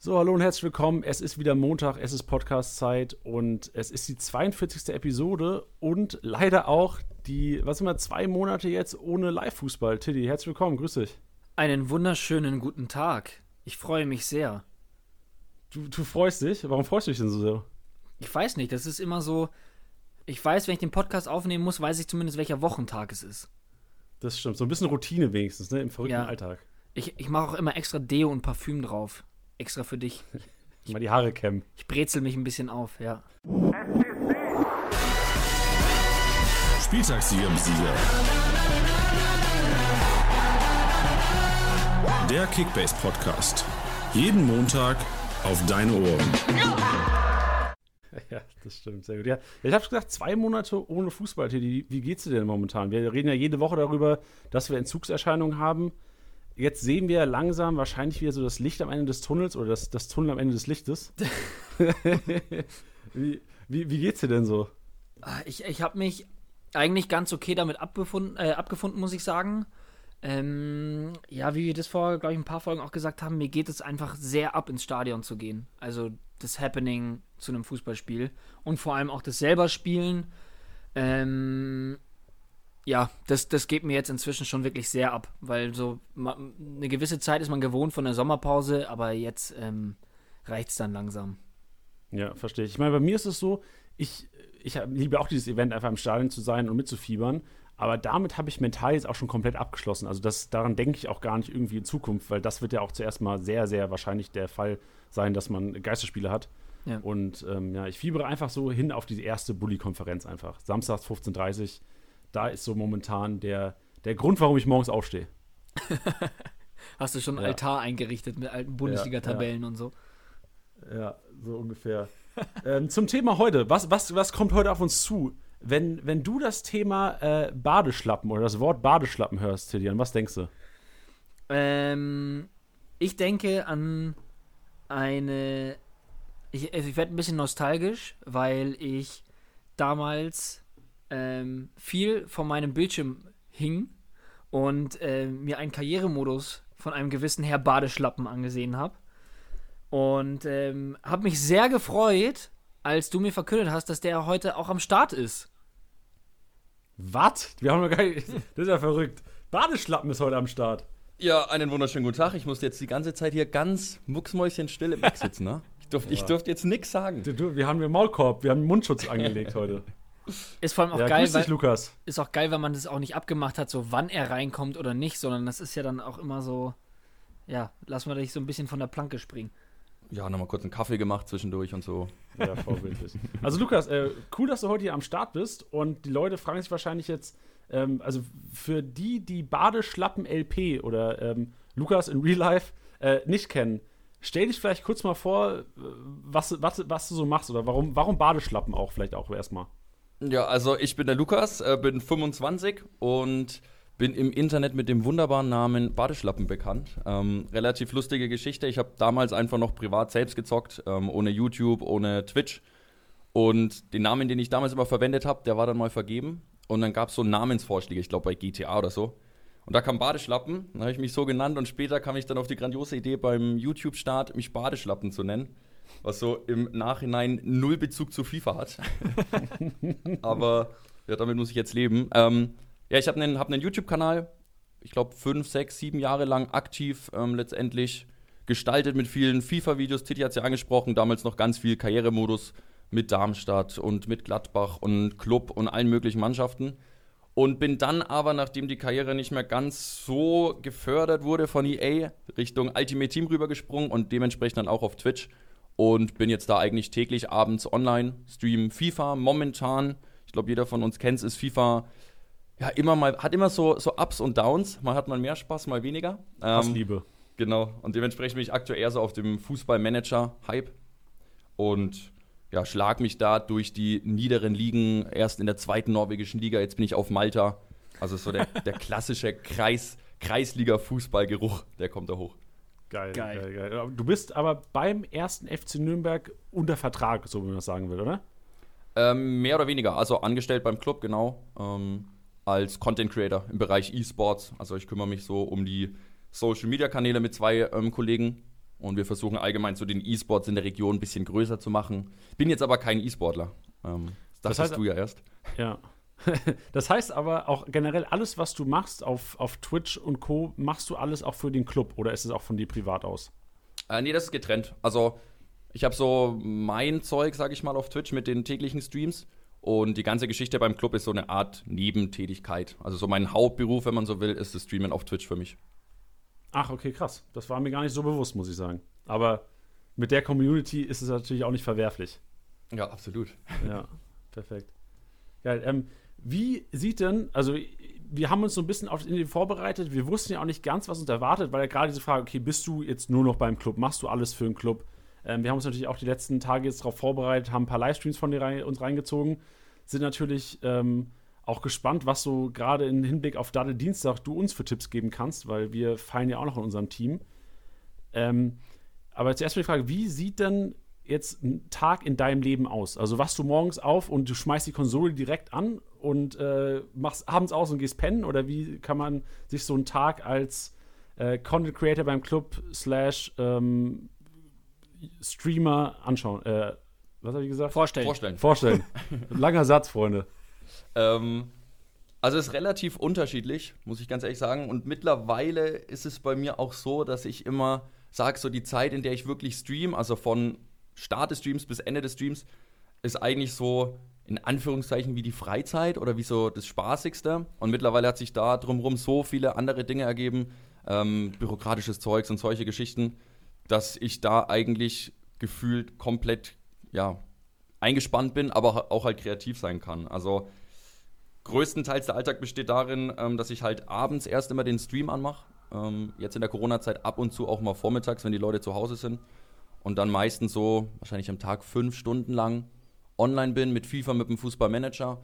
So, hallo und herzlich willkommen. Es ist wieder Montag, es ist Podcast-Zeit und es ist die 42. Episode und leider auch die, was sind wir, zwei Monate jetzt ohne Live-Fußball. Tiddy, herzlich willkommen, grüß dich. Einen wunderschönen guten Tag. Ich freue mich sehr. Du, du freust dich? Warum freust du dich denn so sehr? Ich weiß nicht, das ist immer so. Ich weiß, wenn ich den Podcast aufnehmen muss, weiß ich zumindest, welcher Wochentag es ist. Das stimmt. So ein bisschen Routine wenigstens, ne? Im verrückten Ja. Alltag. Ich, ich mache auch immer extra Deo und Parfüm drauf. Extra für dich. Mal die Haare kämmen. Ich brezel mich ein bisschen auf, ja. Spieltagssieger im Sieger. Der Kickbase Podcast. Jeden Montag auf deine Ohren. Ja, das stimmt, sehr gut. Ja, ich habe gesagt, zwei Monate ohne Fußball, Tiddy. Wie geht's dir denn momentan? Wir reden ja jede Woche darüber, dass wir Entzugserscheinungen haben. Jetzt sehen wir langsam wahrscheinlich wieder so das Licht am Ende des Tunnels oder das, das Tunnel am Ende des Lichtes. wie, wie, wie geht's dir denn so? Ah, Ich, ich habe mich eigentlich ganz okay damit abgefunden, äh, abgefunden muss ich sagen. Ähm, ja, wie wir das vor, glaube ich, ein paar Folgen auch gesagt haben, mir geht es einfach sehr ab, ins Stadion zu gehen. Also das Happening zu einem Fußballspiel und vor allem auch das selber Spielen. Ähm, ja, das, das geht mir jetzt inzwischen schon wirklich sehr ab, weil so ma, eine gewisse Zeit ist man gewohnt von der Sommerpause, aber jetzt ähm, reicht es dann langsam. Ja, verstehe ich. Ich meine, bei mir ist es so, ich, ich liebe auch dieses Event, einfach im Stadion zu sein und mitzufiebern. Aber damit habe ich mental jetzt auch schon komplett abgeschlossen. Also das, daran denke ich auch gar nicht irgendwie in Zukunft, weil das wird ja auch zuerst mal sehr, sehr wahrscheinlich der Fall sein, dass man Geisterspiele hat. Ja. Und ähm, ja, ich fiebere einfach so hin auf diese erste Bulli-Konferenz einfach. Samstags 15.30 Uhr. Da ist so momentan der, der Grund, warum ich morgens aufstehe. Hast du schon einen Ja. Altar eingerichtet mit alten Bundesliga-Tabellen und so? Ja, so ungefähr. ähm, zum Thema heute. Was, was, was kommt heute auf uns zu? Wenn, wenn du das Thema äh, Badeschlappen oder das Wort Badeschlappen hörst, Tillian, was denkst du? Ähm, ich denke an eine. Ich, also ich werde ein bisschen nostalgisch, weil ich damals ähm, viel vor meinem Bildschirm hing und ähm, mir einen Karrieremodus von einem gewissen Herr Badeschlappen angesehen habe. Und ähm, habe mich sehr gefreut, als du mir verkündet hast, dass der heute auch am Start ist. Was? Wir haben noch gar nicht. Das ist ja verrückt. Badeschlappen ist heute am Start. Ja, einen wunderschönen guten Tag. Ich musste jetzt die ganze Zeit hier ganz mucksmäuschenstill im Eck sitzen, ne? Ich durfte ich durft jetzt nichts sagen. Du, du, wir haben den Maulkorb, wir haben Mundschutz angelegt heute. Ist vor allem auch ja, geil, grüß weil, dich, Lukas. ist auch geil, weil man das auch nicht abgemacht hat, so wann er reinkommt oder nicht, sondern das ist ja dann auch immer so, ja, lass mal dich so ein bisschen von der Planke springen. Ja, nochmal kurz einen Kaffee gemacht zwischendurch und so. Ja, vorbildlich. Also Lukas, äh, cool, dass du heute hier am Start bist und die Leute fragen sich wahrscheinlich jetzt, ähm, also für die, die Badeschlappen LP oder ähm, Lukas in Real Life äh, nicht kennen, stell dich vielleicht kurz mal vor, äh, was, was, was du so machst oder warum, warum Badeschlappen auch vielleicht auch erstmal. Ja, also ich bin der Lukas, äh, bin 25 und bin im Internet mit dem wunderbaren Namen Badeschlappen bekannt. Ähm, relativ lustige Geschichte. Ich habe damals einfach noch privat selbst gezockt, ähm, ohne YouTube, ohne Twitch. Und den Namen, den ich damals immer verwendet habe, der war dann mal vergeben. Und dann gab es so Namensvorschläge, ich glaube bei GTA oder so. Und da kam Badeschlappen, dann habe ich mich so genannt und später kam ich dann auf die grandiose Idee beim YouTube-Start, mich Badeschlappen zu nennen. Was so im Nachhinein null Bezug zu FIFA hat. Aber ja, damit muss ich jetzt leben. Ähm, ja, ich habe einen, hab einen YouTube-Kanal, ich glaube fünf, sechs, sieben Jahre lang aktiv ähm, letztendlich gestaltet mit vielen FIFA-Videos. Titi hat es ja angesprochen, damals noch ganz viel Karrieremodus mit Darmstadt und mit Gladbach und Club und allen möglichen Mannschaften. Und bin dann aber, nachdem die Karriere nicht mehr ganz so gefördert wurde von EA, Richtung Ultimate Team rübergesprungen und dementsprechend dann auch auf Twitch. Und bin jetzt da eigentlich täglich abends online, stream FIFA. Momentan, ich glaube, jeder von uns kennt es, ist FIFA ja immer mal, hat immer so, so Ups und Downs. Mal hat man mehr Spaß, mal weniger. Ähm, Hassliebe. Genau. Und dementsprechend bin ich aktuell eher so auf dem Fußballmanager-Hype. Und ja, schlag mich da durch die niederen Ligen, erst in der zweiten norwegischen Liga, jetzt bin ich auf Malta. Also so der, der klassische Kreis, Kreisliga-Fußballgeruch, der kommt da hoch. Geil, Geil. geil, geil. Du bist aber beim ersten FC Nürnberg unter Vertrag, so wie man das sagen will, oder? Ähm, mehr oder weniger, also angestellt beim Club, genau. Ähm, als Content Creator im Bereich E-Sports. Also ich kümmere mich so um die Social Media Kanäle mit zwei ähm, Kollegen. Und wir versuchen allgemein so den E-Sports in der Region ein bisschen größer zu machen. Bin jetzt aber kein E-Sportler. Ähm, das dachtest heißt- du ja erst. Ja. das heißt aber auch generell alles, was du machst auf, auf Twitch und Co., machst du alles auch für den Club oder ist es auch von dir privat aus? Äh, nee, das ist getrennt. Also, ich habe so mein Zeug, sag ich mal, auf Twitch mit den täglichen Streams. Und die ganze Geschichte beim Club ist so eine Art Nebentätigkeit. Also, so mein Hauptberuf, wenn man so will, ist das Streamen auf Twitch für mich. Ach, okay, krass. Das war mir gar nicht so bewusst, muss ich sagen. Aber mit der Community ist es natürlich auch nicht verwerflich. Ja, absolut. Ja, perfekt. Geil. Ähm, wie sieht denn, also wir haben uns so ein bisschen auf Interview vorbereitet. Wir wussten ja auch nicht ganz, was uns erwartet, weil ja gerade diese Frage, okay, bist du jetzt nur noch beim Club? Machst du alles für den Club? Ähm, wir haben uns natürlich auch die letzten Tage jetzt darauf vorbereitet, haben ein paar Livestreams von dir rein, uns reingezogen, sind natürlich ähm, auch gespannt, was so gerade im Hinblick auf Daddel Dienstag du uns für Tipps geben kannst, weil wir feiern ja auch noch in unserem Team. Ähm, aber zuerst mal die Frage, wie sieht denn jetzt ein Tag in deinem Leben aus? Also wachst du morgens auf und du schmeißt die Konsole direkt an und äh, machst abends aus und gehst pennen? Oder wie kann man sich so einen Tag als äh, Content Creator beim Club slash ähm, Streamer anschauen? Äh, was habe ich gesagt? Vorstellen. Vorstellen. Vorstellen. Langer Satz, Freunde. Ähm, also es ist relativ unterschiedlich, muss ich ganz ehrlich sagen. Und mittlerweile ist es bei mir auch so, dass ich immer sage, so die Zeit, in der ich wirklich stream, also von Start des Streams bis Ende des Streams, ist eigentlich so in Anführungszeichen wie die Freizeit oder wie so das Spaßigste. Und mittlerweile hat sich da drumherum so viele andere Dinge ergeben, ähm, bürokratisches Zeugs und solche Geschichten, dass ich da eigentlich gefühlt komplett, ja, eingespannt bin, aber auch halt kreativ sein kann. Also größtenteils der Alltag besteht darin, ähm, dass ich halt abends erst immer den Stream anmache. Ähm, jetzt in der Corona-Zeit ab und zu auch mal vormittags, wenn die Leute zu Hause sind. Und dann meistens so, wahrscheinlich am Tag fünf Stunden lang online bin mit FIFA, mit dem Fußballmanager.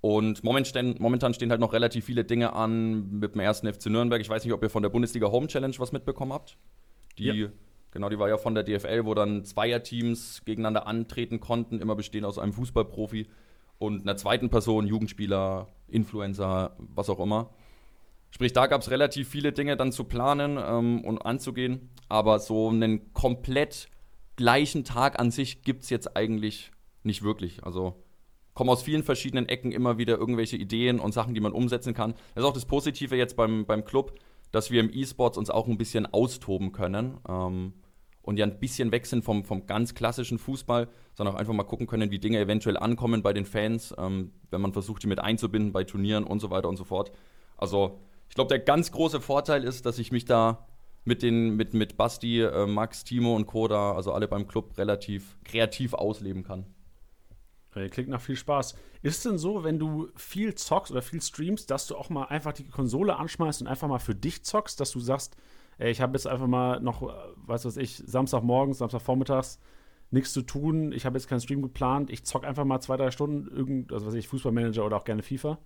Und momentan, stehen halt noch relativ viele Dinge an mit dem ersten FC Nürnberg. Ich weiß nicht, ob ihr von der Bundesliga Home Challenge was mitbekommen habt. Die, Ja. genau, die war ja von der DFL, wo dann Zweierteams gegeneinander antreten konnten, immer bestehen aus einem Fußballprofi und einer zweiten Person, Jugendspieler, Influencer, was auch immer. Sprich, da gab es relativ viele Dinge dann zu planen ähm, und anzugehen, aber so einen komplett gleichen Tag an sich gibt es jetzt eigentlich nicht wirklich. Also kommen aus vielen verschiedenen Ecken immer wieder irgendwelche Ideen und Sachen, die man umsetzen kann. Das ist auch das Positive jetzt beim, beim Club, dass wir im E-Sports uns auch ein bisschen austoben können ähm, und ja ein bisschen weg sind vom, vom ganz klassischen Fußball, sondern auch einfach mal gucken können, wie Dinge eventuell ankommen bei den Fans, ähm, wenn man versucht, die mit einzubinden bei Turnieren und so weiter und so fort. Also glaube, der ganz große Vorteil ist, dass ich mich da mit den mit, mit Basti, äh, Max, Timo und Koda, also alle beim Club, relativ kreativ ausleben kann. Klingt nach viel Spaß. Ist denn so, wenn du viel zockst oder viel streamst, dass du auch mal einfach die Konsole anschmeißt und einfach mal für dich zockst, dass du sagst, ey, ich habe jetzt einfach mal noch, äh, weiß was ich, Samstagmorgens, Samstagvormittags nichts zu tun, ich habe jetzt keinen Stream geplant, ich zock einfach mal zwei, drei Stunden irgend, also was weiß ich, Fußballmanager oder auch gerne FIFA.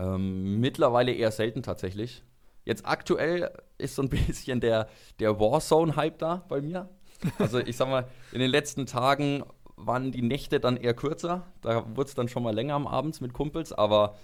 Ähm, mittlerweile eher selten tatsächlich. Jetzt aktuell ist so ein bisschen der, der Warzone-Hype da bei mir. Also ich sag mal, in den letzten Tagen waren die Nächte dann eher kürzer. Da wurde es dann schon mal länger am Abend mit Kumpels, aber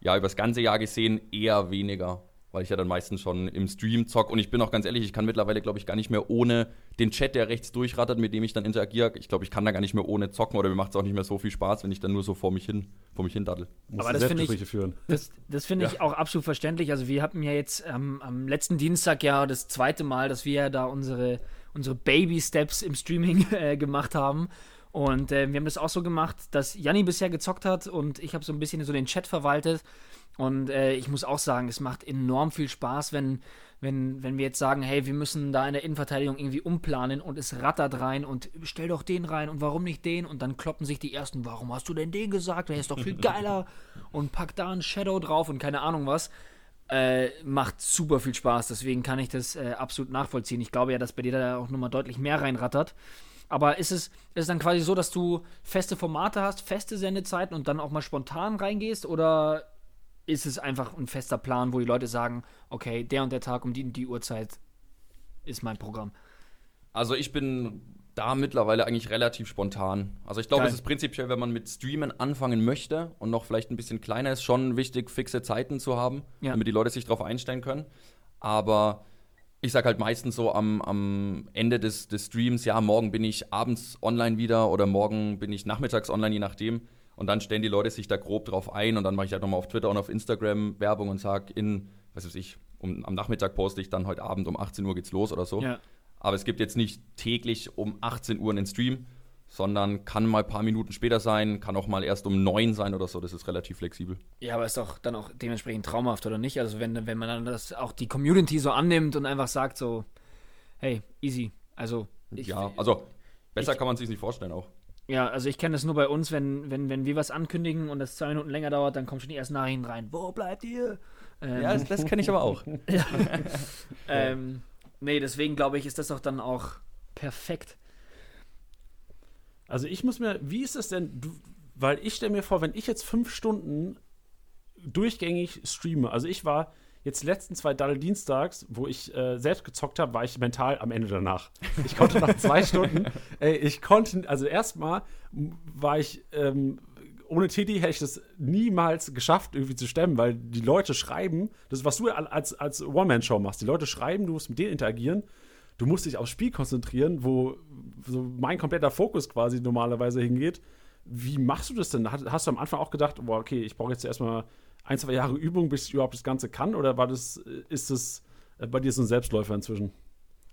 ja, über das ganze Jahr gesehen eher weniger, weil ich ja dann meistens schon im Stream zock. Und ich bin auch ganz ehrlich, ich kann mittlerweile, glaube ich, gar nicht mehr ohne den Chat, der rechts durchrattert, mit dem ich dann interagiere. Ich glaube, ich kann da gar nicht mehr ohne zocken oder mir macht es auch nicht mehr so viel Spaß, wenn ich dann nur so vor mich hin, vor mich hin daddel. Aber das finde ich- Selbstgespräche führen. Das, das finde ich auch absolut verständlich. Also wir hatten ja jetzt ähm, am letzten Dienstag ja das zweite Mal, dass wir ja da unsere, unsere Baby-Steps im Streaming äh, gemacht haben. Und äh, wir haben das auch so gemacht, dass Janni bisher gezockt hat und ich habe so ein bisschen so den Chat verwaltet. Und äh, ich muss auch sagen, es macht enorm viel Spaß, wenn, wenn, wenn wir jetzt sagen, hey, wir müssen da in der Innenverteidigung irgendwie umplanen und es rattert rein und stell doch den rein und warum nicht den? Und dann kloppen sich die ersten, warum hast du denn den gesagt? Der ist doch viel geiler und pack da ein Shadow drauf und keine Ahnung was. Äh, macht super viel Spaß, deswegen kann ich das äh, absolut nachvollziehen. Ich glaube ja, dass bei dir da auch nochmal deutlich mehr reinrattert. Aber ist es, ist es dann quasi so, dass du feste Formate hast, feste Sendezeiten und dann auch mal spontan reingehst? Oder ist es einfach ein fester Plan, wo die Leute sagen, okay, der und der Tag um die und die Uhrzeit ist mein Programm? Also ich bin da mittlerweile eigentlich relativ spontan. Also ich glaube, es ist prinzipiell, wenn man mit Streamen anfangen möchte und noch vielleicht ein bisschen kleiner ist, schon wichtig, fixe Zeiten zu haben, Ja. damit die Leute sich darauf einstellen können. Aber ich sag halt meistens so am, am Ende des, des Streams, ja, morgen bin ich abends online wieder oder morgen bin ich nachmittags online, je nachdem. Und dann stellen die Leute sich da grob drauf ein und dann mache ich halt nochmal auf Twitter und auf Instagram Werbung und sage in, was weiß ich, um, am Nachmittag poste ich dann heute Abend um 18 Uhr geht's los oder so. Ja. Aber es gibt jetzt nicht täglich um 18 Uhr einen Stream, sondern kann mal ein paar Minuten später sein, kann auch mal erst um 9 sein oder so. Das ist relativ flexibel. Ja, aber ist doch dann auch dementsprechend traumhaft, oder nicht? Also wenn, wenn man dann das auch die Community so annimmt und einfach sagt so, hey, easy. Also ich, ja, also besser ich- kann man sich nicht vorstellen auch. Ja, also ich kenne das nur bei uns, wenn, wenn, wenn wir was ankündigen und das zwei Minuten länger dauert, dann kommen schon die ersten Nachrichten rein. Wo bleibt ihr? Ähm, Ja, das, das kenne ich aber auch. ähm, nee, deswegen glaube ich, ist das doch dann auch perfekt. Also ich muss mir, wie ist es denn, du, weil ich stelle mir vor, wenn ich jetzt fünf Stunden durchgängig streame, also ich war jetzt die letzten zwei Daddle Dienstags, wo ich äh, selbst gezockt habe, war ich mental am Ende danach. Ich konnte nach zwei Stunden, ey, ich konnte, also erstmal war ich, ähm, ohne Teddy hätte ich das niemals geschafft, irgendwie zu stemmen, weil die Leute schreiben, das ist, was du als, als One-Man-Show machst, die Leute schreiben, du musst mit denen interagieren, du musst dich aufs Spiel konzentrieren, wo so mein kompletter Fokus quasi normalerweise hingeht. Wie machst du das denn? Hast, hast du am Anfang auch gedacht, boah, okay, ich brauche jetzt erstmal ein, zwei Jahre Übung, bis ich überhaupt das Ganze kann? Oder war das, ist das äh, bei dir so ein Selbstläufer inzwischen?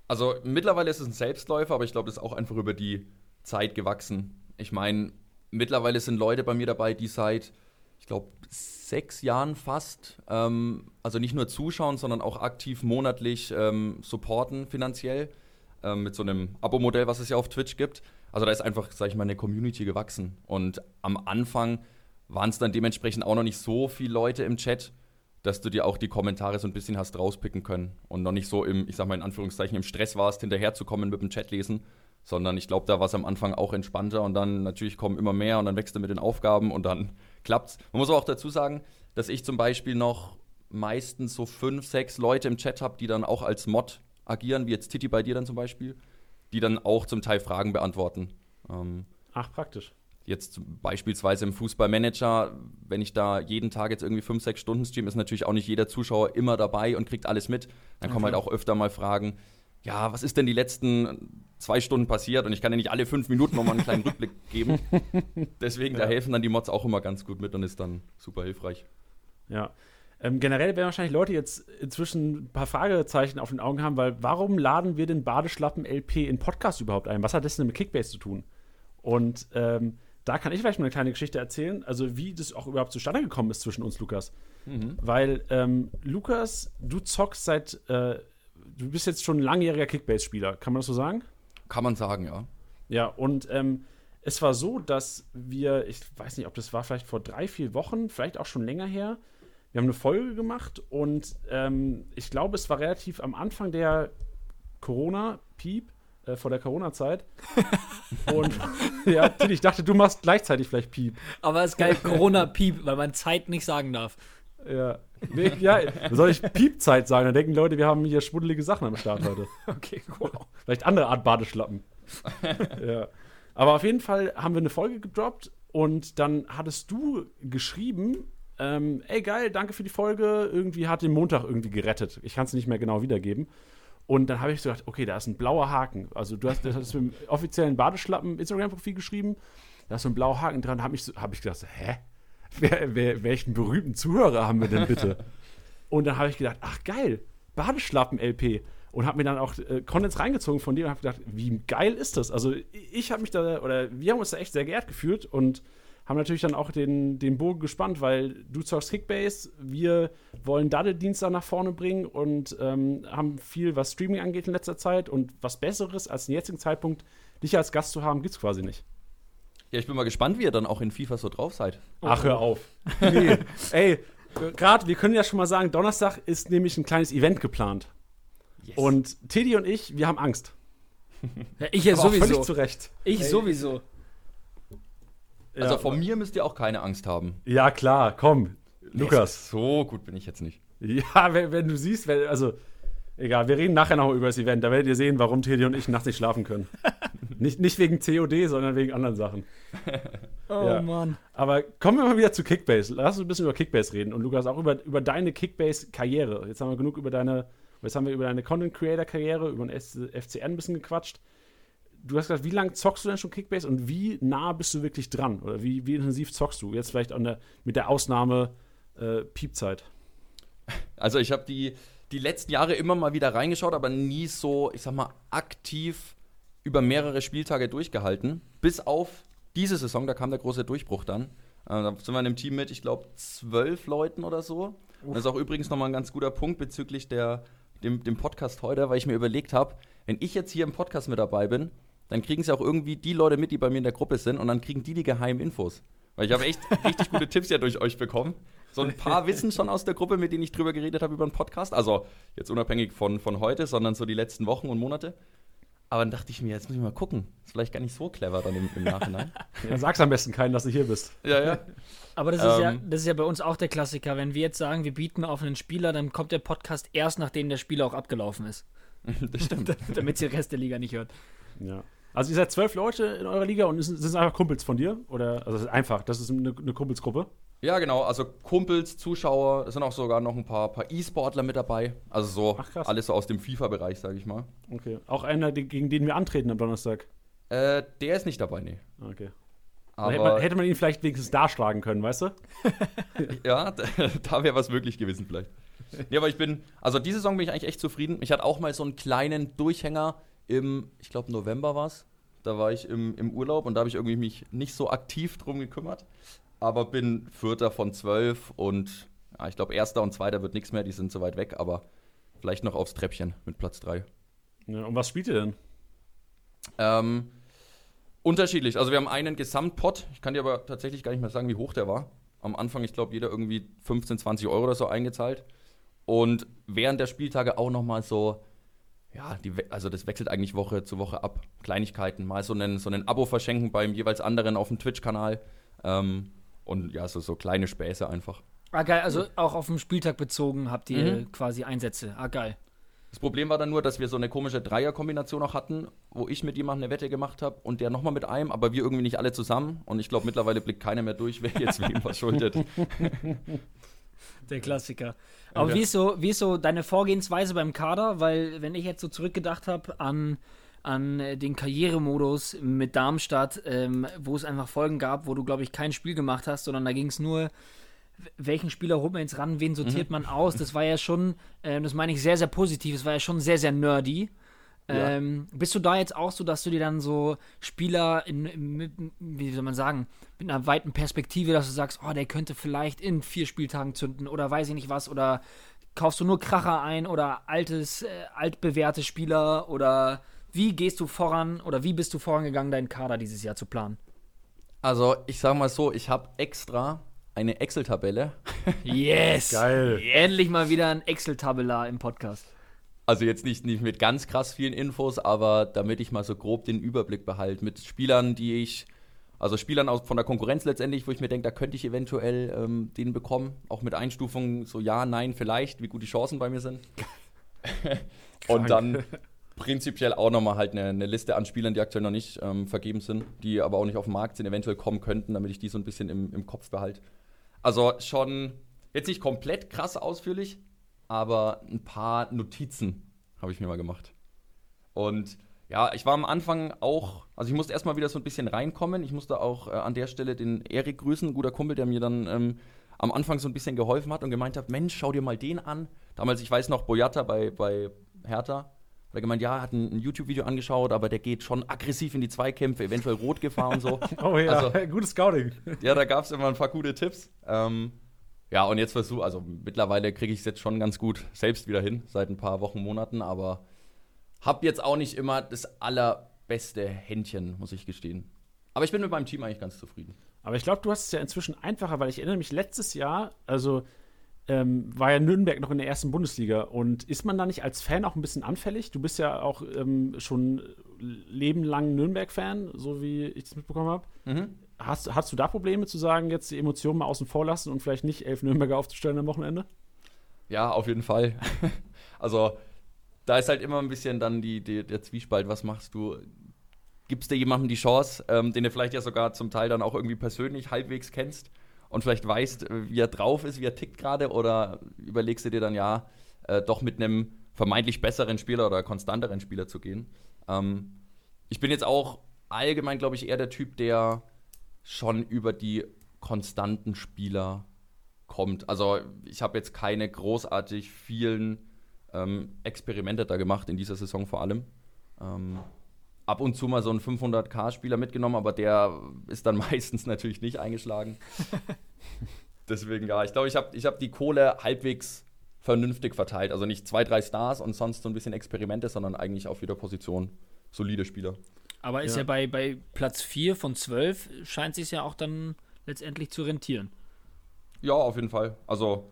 Also mittlerweile ist es ein Selbstläufer, aber ich glaube, das ist auch einfach über die Zeit gewachsen. Ich meine, mittlerweile sind Leute bei mir dabei, die seit, ich glaube, sechs Jahren fast, ähm, also nicht nur zuschauen, sondern auch aktiv monatlich ähm, supporten finanziell ähm, mit so einem Abo-Modell, was es ja auf Twitch gibt. Also da ist einfach, sag ich mal, eine Community gewachsen. Und am Anfang waren es dann dementsprechend auch noch nicht so viele Leute im Chat, dass du dir auch die Kommentare so ein bisschen hast rauspicken können und noch nicht so im, ich sag mal in Anführungszeichen, im Stress warst, hinterherzukommen mit dem Chat lesen, sondern ich glaube, da war es am Anfang auch entspannter und dann natürlich kommen immer mehr und dann wächst du mit den Aufgaben und dann klappt's. Man muss aber auch dazu sagen, dass ich zum Beispiel noch meistens so fünf, sechs Leute im Chat habe, die dann auch als Mod agieren, wie jetzt Titi bei dir dann zum Beispiel, die dann auch zum Teil Fragen beantworten. Ähm, Ach, praktisch. Jetzt beispielsweise im Fußballmanager, wenn ich da jeden Tag jetzt irgendwie fünf, sechs Stunden stream, ist natürlich auch nicht jeder Zuschauer immer dabei und kriegt alles mit. Dann kommen halt auch öfter mal Fragen, ja, was ist denn die letzten zwei Stunden passiert? Und ich kann ja nicht alle fünf Minuten nochmal einen kleinen Rückblick geben. Deswegen, da Ja. helfen dann die Mods auch immer ganz gut mit und ist dann super hilfreich. Ja. Ähm, generell werden wahrscheinlich Leute jetzt inzwischen ein paar Fragezeichen auf den Augen haben, weil warum laden wir den Badeschlappen LP in Podcast überhaupt ein? Was hat das denn mit Kickbase zu tun? Und ähm, da kann ich vielleicht mal eine kleine Geschichte erzählen, also wie das auch überhaupt zustande gekommen ist zwischen uns, Lukas. Weil, ähm, Lukas, du zockst seit, äh, du bist jetzt schon ein langjähriger Kickbase-Spieler, kann man das so sagen? Kann man sagen, ja. Ja, und ähm, es war so, dass wir, ich weiß nicht, ob das war vielleicht vor drei, vier Wochen, vielleicht auch schon länger her, wir haben eine Folge gemacht und ähm, ich glaube, es war relativ am Anfang der Corona-Piep, äh, vor der Corona-Zeit. und ja, Till, ich dachte, du machst gleichzeitig vielleicht Piep. Aber es ist geil, Corona-Piep, weil man Zeit nicht sagen darf. Ja. Nee, ja, soll ich Piepzeit sagen? Dann denken Leute, wir haben hier schmuddelige Sachen am Start heute. Okay, cool. Vielleicht andere Art Badeschlappen. ja. Aber auf jeden Fall haben wir eine Folge gedroppt und dann hattest du geschrieben, ähm, ey geil, danke für die Folge, irgendwie hat den Montag irgendwie gerettet. Ich kann es nicht mehr genau wiedergeben. Und dann habe ich so gedacht, okay, da ist ein blauer Haken. Also du hast, das hast mit dem offiziellen Badeschlappen Instagram-Profil geschrieben, da ist so ein blauer Haken dran. habe ich, so, hab ich gedacht, hä? Wer, wer, welchen berühmten Zuhörer haben wir denn bitte? Und dann habe ich gedacht, ach geil, Badeschlappen-LP. Und habe mir dann auch äh, Contents reingezogen von dir und habe gedacht, wie geil ist das? Also ich habe mich da, oder wir haben uns da echt sehr geehrt gefühlt und haben natürlich dann auch den, den Bogen gespannt, weil du zockst Kickbase, wir wollen Daddeldienst da nach vorne bringen und ähm, haben viel, was Streaming angeht in letzter Zeit und was Besseres als den jetzigen Zeitpunkt, dich als Gast zu haben, gibt es quasi nicht. Ja, ich bin mal gespannt, wie ihr dann auch in FIFA so drauf seid. Ach, hör auf. Nee, ey, gerade, wir können ja schon mal sagen, Donnerstag ist nämlich ein kleines Event geplant. Und Teddy und ich, wir haben Angst. Ja, ich ja Aber auch völlig sowieso. zu Recht. Ich sowieso. Also Ja. von mir müsst ihr auch keine Angst haben. Ja, klar, komm. Lukas. So gut bin ich jetzt nicht. Ja, wenn, wenn du siehst, wenn, also, egal, wir reden nachher noch über das Event. Da werdet ihr sehen, warum Teddy und ich nachts nicht schlafen können. nicht, nicht wegen COD, sondern wegen anderen Sachen. Oh Ja. Mann. Aber kommen wir mal wieder zu Kickbase. Lass uns ein bisschen über Kickbase reden. Und Lukas, auch über, über deine Kickbase-Karriere. Jetzt haben wir genug über deine Jetzt haben wir über deine Content Creator Karriere, über den FCN ein bisschen gequatscht. Du hast gesagt, wie lange zockst du denn schon Kickbase und wie nah bist du wirklich dran? Oder wie, wie intensiv zockst du? Jetzt vielleicht der, mit der Ausnahme äh, Piepzeit. Also ich habe die, die letzten Jahre immer mal wieder reingeschaut, aber nie so, ich sag mal, aktiv über mehrere Spieltage durchgehalten. Bis auf diese Saison, da kam der große Durchbruch dann. Äh, da sind wir in einem Team mit, ich glaube, zwölf Leuten oder so. Und das ist auch übrigens nochmal ein ganz guter Punkt bezüglich der, dem, dem Podcast heute, weil ich mir überlegt habe, wenn ich jetzt hier im Podcast mit dabei bin, dann kriegen sie auch irgendwie die Leute mit, die bei mir in der Gruppe sind und dann kriegen die die geheimen Infos. Weil ich habe echt richtig gute Tipps ja durch euch bekommen. So ein paar wissen schon aus der Gruppe, mit denen ich drüber geredet habe über einen Podcast. Also jetzt unabhängig von, von heute, sondern so die letzten Wochen und Monate. Aber dann dachte ich mir, jetzt muss ich mal gucken. Ist vielleicht gar nicht so clever dann im, im Nachhinein. ja, sag's am besten keinen, dass du hier bist. Ja, ja. Aber das ist, ähm, ja, das ist ja bei uns auch der Klassiker. Wenn wir jetzt sagen, wir bieten auf einen Spieler, dann kommt der Podcast erst, nachdem der Spieler auch abgelaufen ist. das stimmt. Damit sie den Rest der Liga nicht hört. Ja. Also ihr seid zwölf Leute in eurer Liga und sind es einfach Kumpels von dir? Oder also einfach, das ist eine, eine Kumpelsgruppe? Ja, genau. Also Kumpels, Zuschauer, es sind auch sogar noch ein paar, paar E-Sportler mit dabei. Also so Ach, alles so aus dem FIFA-Bereich, sage ich mal. Okay. Auch einer, gegen den wir antreten am Donnerstag. Äh, der ist nicht dabei, nee. Okay. Aber hätte man, hätte man ihn vielleicht wenigstens darschlagen können, weißt du? ja, da, da wäre was möglich gewesen vielleicht. Nee, aber ich bin, also diese Saison bin ich eigentlich echt zufrieden. Ich hatte auch mal so einen kleinen Durchhänger im, ich glaube November war es. Da war ich im, im Urlaub und da habe ich irgendwie mich nicht so aktiv drum gekümmert aber bin Vierter von zwölf und ja, ich glaube, Erster und Zweiter wird nichts mehr, die sind so weit weg, aber vielleicht noch aufs Treppchen mit Platz drei. Ja, und was spielt ihr denn? Ähm, unterschiedlich. Also wir haben einen Gesamtpot. Ich kann dir aber tatsächlich gar nicht mehr sagen, wie hoch der war. Am Anfang, ich glaube, jeder irgendwie 15, 20 Euro oder so eingezahlt. Und während der Spieltage auch noch mal so, ja, die, also das wechselt eigentlich Woche zu Woche ab. Kleinigkeiten, mal so einen, so einen Abo verschenken beim jeweils anderen auf dem Twitch-Kanal. Ähm, und ja, so, so kleine Späße einfach. Ah, geil. Also auch auf den Spieltag bezogen habt ihr mhm. quasi Einsätze. Ah, geil. Das Problem war dann nur, dass wir so eine komische Dreierkombination auch hatten, wo ich mit jemandem eine Wette gemacht habe und der nochmal mit einem, aber wir irgendwie nicht alle zusammen. Und ich glaube, mittlerweile blickt keiner mehr durch, wer jetzt wem was schuldet. Der Klassiker. Aber ja. wie, ist so, wie ist so deine Vorgehensweise beim Kader? Weil, wenn ich jetzt so zurückgedacht habe an an äh, den Karrieremodus mit Darmstadt, ähm, wo es einfach Folgen gab, wo du, glaube ich, kein Spiel gemacht hast, sondern da ging es nur, welchen Spieler holt man jetzt ran, wen sortiert mhm. man aus. Das war ja schon, äh, das meine ich sehr, sehr positiv, das war ja schon sehr, sehr nerdy. Ja. Ähm, bist du da jetzt auch so, dass du dir dann so Spieler in, in, wie soll man sagen, mit einer weiten Perspektive, dass du sagst, oh, der könnte vielleicht in vier Spieltagen zünden oder weiß ich nicht was oder kaufst du nur Kracher ein oder altes, äh, altbewährte Spieler oder wie gehst du voran oder wie bist du vorangegangen, deinen Kader dieses Jahr zu planen? Also, ich sag mal so, ich habe extra eine Excel-Tabelle. Yes! Geil. Endlich mal wieder ein Excel-Tabelar im Podcast. Also jetzt nicht, nicht mit ganz krass vielen Infos, aber damit ich mal so grob den Überblick behalte mit Spielern, die ich, also Spielern aus, von der Konkurrenz letztendlich, wo ich mir denke, da könnte ich eventuell ähm, den bekommen, auch mit Einstufungen so ja, nein, vielleicht, wie gut die Chancen bei mir sind. Und dann prinzipiell auch nochmal halt eine, eine, Liste an Spielern, die aktuell noch nicht ähm, vergeben sind, die aber auch nicht auf dem Markt sind, eventuell kommen könnten, damit ich die so ein bisschen im, im Kopf behalte. Also schon jetzt nicht komplett krass ausführlich, aber ein paar Notizen habe ich mir mal gemacht. Und ja, ich war am Anfang auch, also ich musste erstmal wieder so ein bisschen reinkommen. Ich musste auch äh, an der Stelle den Erik grüßen, ein guter Kumpel, der mir dann ähm, am Anfang so ein bisschen geholfen hat und gemeint hat, Mensch, schau dir mal den an. Damals, ich weiß noch, Boyata bei, bei Hertha, hat er gemeint, ja, hat ein, ein YouTube-Video angeschaut, aber der geht schon aggressiv in die Zweikämpfe, eventuell rot gefahren und so. oh ja, also, gutes Scouting. ja, da gab es immer ein paar gute Tipps. Ähm, ja, und jetzt versuche, also mittlerweile kriege ich es jetzt schon ganz gut selbst wieder hin, seit ein paar Wochen, Monaten, aber habe jetzt auch nicht immer das allerbeste Händchen, muss ich gestehen. Aber ich bin mit meinem Team eigentlich ganz zufrieden. Aber ich glaube, du hast es ja inzwischen einfacher, weil ich erinnere mich letztes Jahr, also ähm, war ja Nürnberg noch in der ersten Bundesliga. Und ist man da nicht als Fan auch ein bisschen anfällig? Du bist ja auch ähm, schon lebenlang Nürnberg-Fan, so wie ich das mitbekommen habe. Mhm. Hast, hast du da Probleme zu sagen, jetzt die Emotionen mal außen vor lassen und vielleicht nicht elf Nürnberger aufzustellen am Wochenende? Ja, auf jeden Fall. also, da ist halt immer ein bisschen dann die, die, der Zwiespalt, was machst du? Gibst du jemandem die Chance, ähm, den du vielleicht ja sogar zum Teil dann auch irgendwie persönlich halbwegs kennst? und vielleicht weißt, wie er drauf ist, wie er tickt gerade, oder überlegst du dir dann ja, äh, doch mit einem vermeintlich besseren Spieler oder konstanteren Spieler zu gehen. Ähm, ich bin jetzt auch allgemein, glaube ich, eher der Typ, der schon über die konstanten Spieler kommt. Also ich habe jetzt keine großartig vielen ähm, Experimente da gemacht, in dieser Saison vor allem. Ähm, ab und zu mal so einen 500k-Spieler mitgenommen, aber der ist dann meistens natürlich nicht eingeschlagen. Deswegen, ja, ich glaube, ich habe ich hab die Kohle halbwegs vernünftig verteilt. Also nicht zwei, drei Stars und sonst so ein bisschen Experimente, sondern eigentlich auf jeder Position solide Spieler. Aber ist ja, Ja. bei, bei Platz 4 von 12 scheint sich ja auch dann letztendlich zu rentieren. Ja, auf jeden Fall. Also,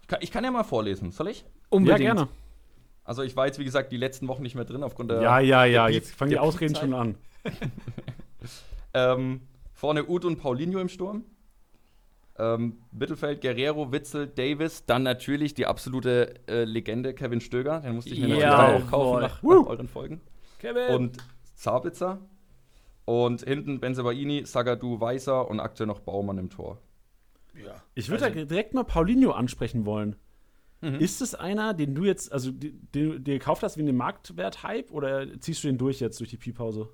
ich kann, ich kann ja mal vorlesen. Soll ich? Ja, gerne. Also, ich war jetzt, wie gesagt, die letzten Wochen nicht mehr drin aufgrund der. Ja, ja, ja. der Jetzt fangen die Ausreden schon an. Ähm, vorne Ut und Paulinho im Sturm. Ähm, Mittelfeld Guerrero, Witzel, Davis. Dann natürlich die absolute äh, Legende Kevin Stöger. Den musste ich mir natürlich dann auch kaufen nach, nach euren Folgen. Kevin! Und Zabitzer. Und hinten Benzebaini, Sagadu, Weißer und aktuell noch Baumann im Tor. Ich würde da direkt mal Paulinho ansprechen wollen. Mhm. Ist es einer, den du jetzt, also den du dir gekauft hast wegen dem Marktwert-Hype oder ziehst du den durch jetzt durch die Pi-Pause?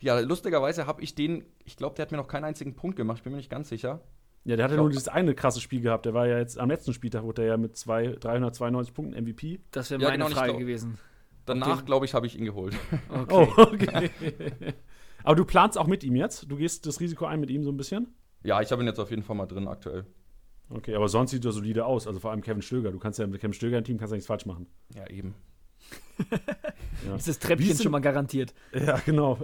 Ja, lustigerweise habe ich den, ich glaube, der hat mir noch keinen einzigen Punkt gemacht, ich bin mir nicht ganz sicher. Ja, der hatte glaub- nur dieses eine krasse Spiel gehabt. Der war ja jetzt am letzten Spieltag, wurde er ja mit zwei, 392 Punkten MVP. Das wäre Ja, meine genau, ich Frage gewesen. Danach, glaube ich, habe ich ihn geholt. Okay. Oh, okay. Aber du planst auch mit ihm jetzt? Du gehst das Risiko ein mit ihm so ein bisschen? Ja, ich habe ihn jetzt auf jeden Fall mal drin aktuell. Okay, aber sonst sieht er solide aus. Also vor allem Kevin Stöger. Du kannst ja mit Kevin Stöger im Team kannst ja nichts falsch machen. Ja, eben. Ist das Treppchen schon mal garantiert? Ja, genau.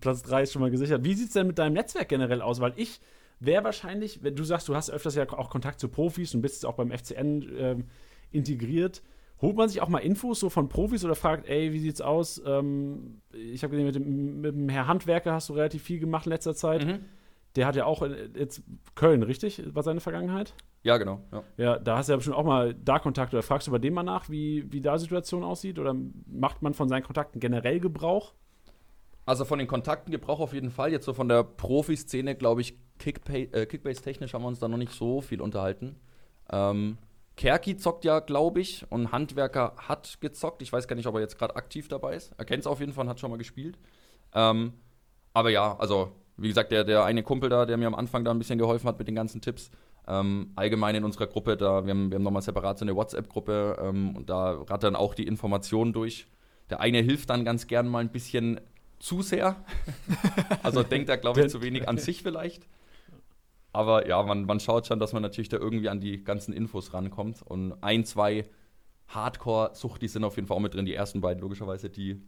Platz 3 ist schon mal gesichert. Wie sieht es denn mit deinem Netzwerk generell aus? Weil ich wäre wahrscheinlich, wenn du sagst, du hast öfters ja auch Kontakt zu Profis und bist jetzt auch beim FCN ähm, integriert, holt man sich auch mal Infos so von Profis oder fragt, ey, wie sieht's aus? Ähm, ich habe gesehen, mit dem, mit dem Herr Handwerker hast du relativ viel gemacht in letzter Zeit. Mhm. Der hat ja auch in, jetzt Köln, richtig? War seine Vergangenheit? Ja, genau. Ja. Ja, da hast du ja bestimmt auch mal da Kontakt oder fragst du bei dem mal nach, wie, wie da die Situation aussieht? Oder macht man von seinen Kontakten generell Gebrauch? Also von den Kontakten Gebrauch auf jeden Fall. Jetzt so von der Profiszene, glaube ich, äh, Kickbase-technisch haben wir uns da noch nicht so viel unterhalten. Ähm, Kerki zockt ja, glaube ich, und Handwerker hat gezockt. Ich weiß gar nicht, ob er jetzt gerade aktiv dabei ist. Er kennt es auf jeden Fall und hat schon mal gespielt. Ähm, aber ja, also wie gesagt, der, der eine Kumpel da, der mir am Anfang da ein bisschen geholfen hat mit den ganzen Tipps. Ähm, allgemein in unserer Gruppe, da, wir haben, wir haben nochmal separat so eine WhatsApp-Gruppe ähm, und da rattern auch die Informationen durch. Der eine hilft dann ganz gern mal ein bisschen zu sehr. also denkt da, glaube ich, zu wenig an sich vielleicht. Aber ja, man, man schaut schon, dass man natürlich da irgendwie an die ganzen Infos rankommt. Und ein, zwei Hardcore-Suchtis sind auf jeden Fall auch mit drin, die ersten beiden logischerweise, die,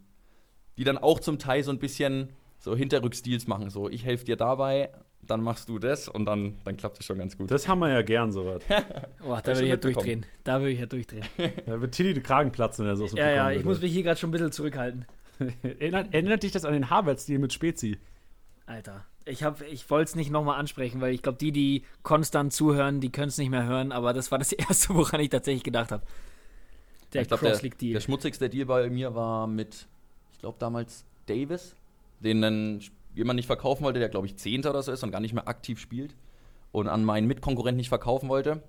die dann auch zum Teil so ein bisschen so Hinterrückstils machen. So, ich helfe dir dabei, dann machst du das und dann, dann klappt es schon ganz gut. Das haben wir ja gern, sowas. Boah, da würde ich ja durchdrehen. Da würde ich ja durchdrehen. Da wird Tilly die Kragen platzen, wenn er so ja, ja, ich muss mich hier gerade schon ein bisschen zurückhalten. erinnert, erinnert dich das an den Harvard-Stil mit Spezi? Alter, ich, hab- ich wollte es nicht nochmal ansprechen, weil ich glaube, die, die konstant zuhören, die können es nicht mehr hören, aber das war das Erste, woran ich tatsächlich gedacht habe. Der glaub, der, Cross-League-Deal. der schmutzigste Deal bei mir war mit, ich glaube damals Davis, den dann jemand nicht verkaufen wollte, der glaube ich Zehnter oder so ist und gar nicht mehr aktiv spielt und an meinen Mitkonkurrenten nicht verkaufen wollte.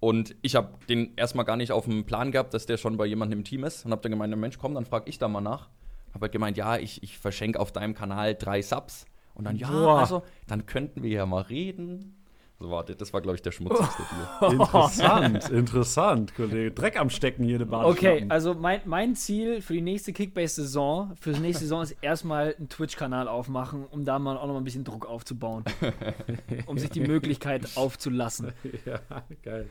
Und ich habe den erstmal gar nicht auf dem Plan gehabt, dass der schon bei jemandem im Team ist und habe dann gemeint, Mensch, komm, dann frage ich da mal nach. Habe halt gemeint, ja, ich, ich verschenke auf deinem Kanal drei Subs. Und dann, ja, Boah. also, dann könnten wir ja mal reden. So, warte, das war, glaube ich, der schmutzigste Deal. Interessant, interessant, Kollege. Dreck am Stecken hier, eine Bahn. Okay, also mein, mein Ziel für die nächste Kickbase-Saison, für die nächste Saison ist erstmal einen Twitch-Kanal aufmachen, um da mal auch noch mal ein bisschen Druck aufzubauen. um sich die Möglichkeit aufzulassen. ja, geil.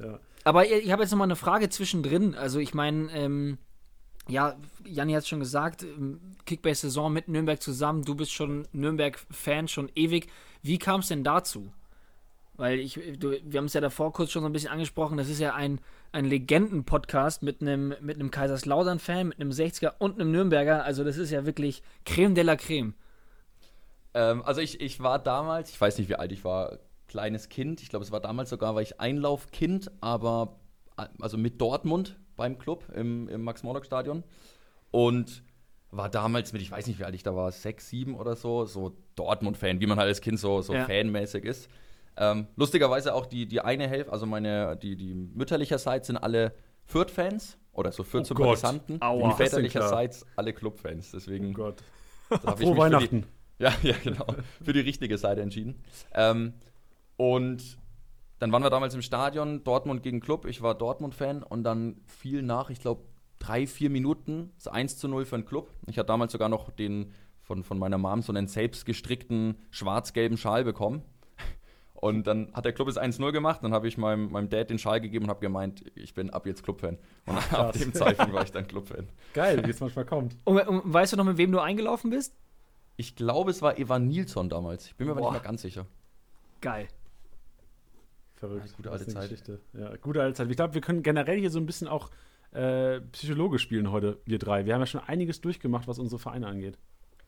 Ja. Aber ich habe jetzt noch mal eine Frage zwischendrin. Also ich meine, ähm, ja, Janni hat es schon gesagt, ähm, Kickbase-Saison mit Nürnberg zusammen. Du bist schon Nürnberg-Fan, schon ewig. Wie kam es denn dazu? Weil ich, du, wir haben es ja davor kurz schon so ein bisschen angesprochen, das ist ja ein, ein Legenden-Podcast mit einem mit Kaiserslautern-Fan, mit einem 60er und einem Nürnberger. Also das ist ja wirklich Creme de la Creme. Ähm, also ich, ich war damals, ich weiß nicht, wie alt ich war, kleines Kind. Ich glaube, es war damals sogar, war ich Einlaufkind, aber also mit Dortmund beim Club im, im Max-Morlock-Stadion. Und war damals mit, ich weiß nicht, wie alt ich da war, sechs, sieben oder so, so Dortmund-Fan, wie man halt als Kind so, so Ja. fanmäßig ist. Ähm, lustigerweise auch die, die eine Hälfte, also meine, die, die mütterlicherseits sind alle Fürth-Fans oder so Oh. Fürth-Sympathisanten. Und Was denn väterlicherseits alle Clubfans. Deswegen Oh Gott. Frohe für die, Weihnachten. ja, ja, genau. Für die richtige Seite entschieden. Ähm, und dann waren wir damals im Stadion, Dortmund gegen Club. Ich war Dortmund-Fan und dann fiel nach, ich glaube, drei, vier Minuten das 1 zu 0 für den Club. Ich hatte damals sogar noch den von, von meiner Mom so einen selbst gestrickten schwarz-gelben Schal bekommen. Und dann hat der Club es 1-0 gemacht. Dann habe ich meinem, meinem Dad den Schal gegeben und habe gemeint, ich bin ab jetzt Clubfan. Und ab krass. dem Zeichen war ich dann Clubfan. Geil, wie es manchmal kommt. Und, und weißt du noch, mit wem du eingelaufen bist? Ich glaube, es war Evan Nilsson damals. Ich bin mir aber Boah. nicht mehr ganz sicher. Geil. Verrückt. Ja, gute alte Zeit. Geschichte. Ja, gute alte Zeit. Ich glaube, wir können generell hier so ein bisschen auch äh, Psychologe spielen heute, wir drei. Wir haben ja schon einiges durchgemacht, was unsere Vereine angeht.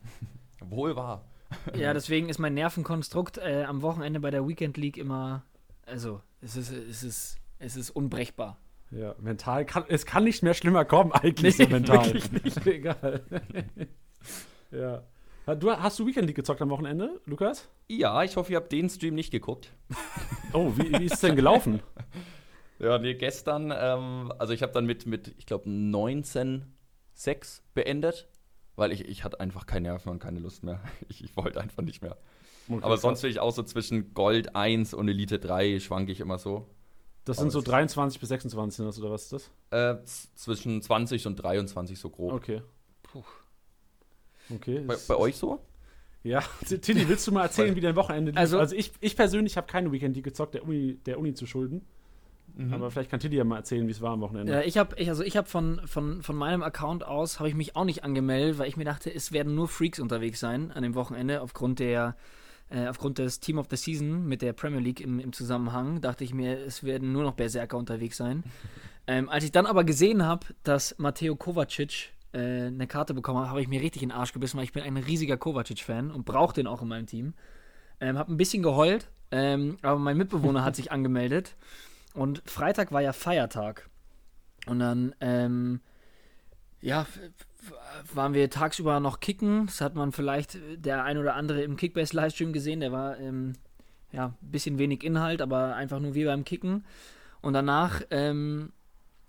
Wohl wahr. Ja, deswegen ist mein Nervenkonstrukt äh, am Wochenende bei der Weekend League immer, also es ist, es ist, es ist unbrechbar. Ja, mental kann es kann nicht mehr schlimmer kommen, eigentlich so Nee, mental. wirklich nicht. Egal. ja. Du, hast du Weekend League gezockt am Wochenende, Lukas? Ja, ich hoffe, ihr habt den Stream nicht geguckt. Oh, wie, wie ist es denn gelaufen? Ja, nee, gestern, ähm, also ich habe dann mit, mit ich glaube, 19,6 beendet, weil ich, ich hatte einfach keine Nerven und keine Lust mehr. Ich, ich wollte einfach nicht mehr. Okay, Aber sonst will ich auch so zwischen Gold 1 und Elite 3 schwanke ich immer so. Das sind so 23 bis 26 sind das, oder was ist das? Äh, zwischen 20 und 23 so grob. Okay. Okay. Bei, bei euch so? Ja, Tilly, willst du mal erzählen, wie dein Wochenende lief? Also- Also, ich, ich persönlich habe keine Weekend League gezockt, der Uni, der Uni zu schulden. Aber vielleicht kann Tilly ja mal erzählen, wie es war am Wochenende. Ja, ich habe, ich, also ich habe von, von, von meinem Account aus, habe ich mich auch nicht angemeldet, weil ich mir dachte, es werden nur Freaks unterwegs sein an dem Wochenende aufgrund der, äh, aufgrund des Team of the Season mit der Premier League im, im Zusammenhang, dachte ich mir, es werden nur noch Berserker unterwegs sein. ähm, als ich dann aber gesehen habe, dass Matteo Kovacic äh, eine Karte bekommen hat, habe ich mir richtig in den Arsch gebissen, weil ich bin ein riesiger Kovacic-Fan und brauche den auch in meinem Team. Ähm, habe ein bisschen geheult, ähm, aber mein Mitbewohner hat sich angemeldet. Und Freitag war ja Feiertag. Und dann, ähm, ja, waren wir tagsüber noch kicken. Das hat man vielleicht äh, der ein oder andere im Kickbase-Livestream gesehen. Der war, ähm, ja, ein bisschen wenig Inhalt, aber einfach nur wie beim Kicken. Und danach ähm,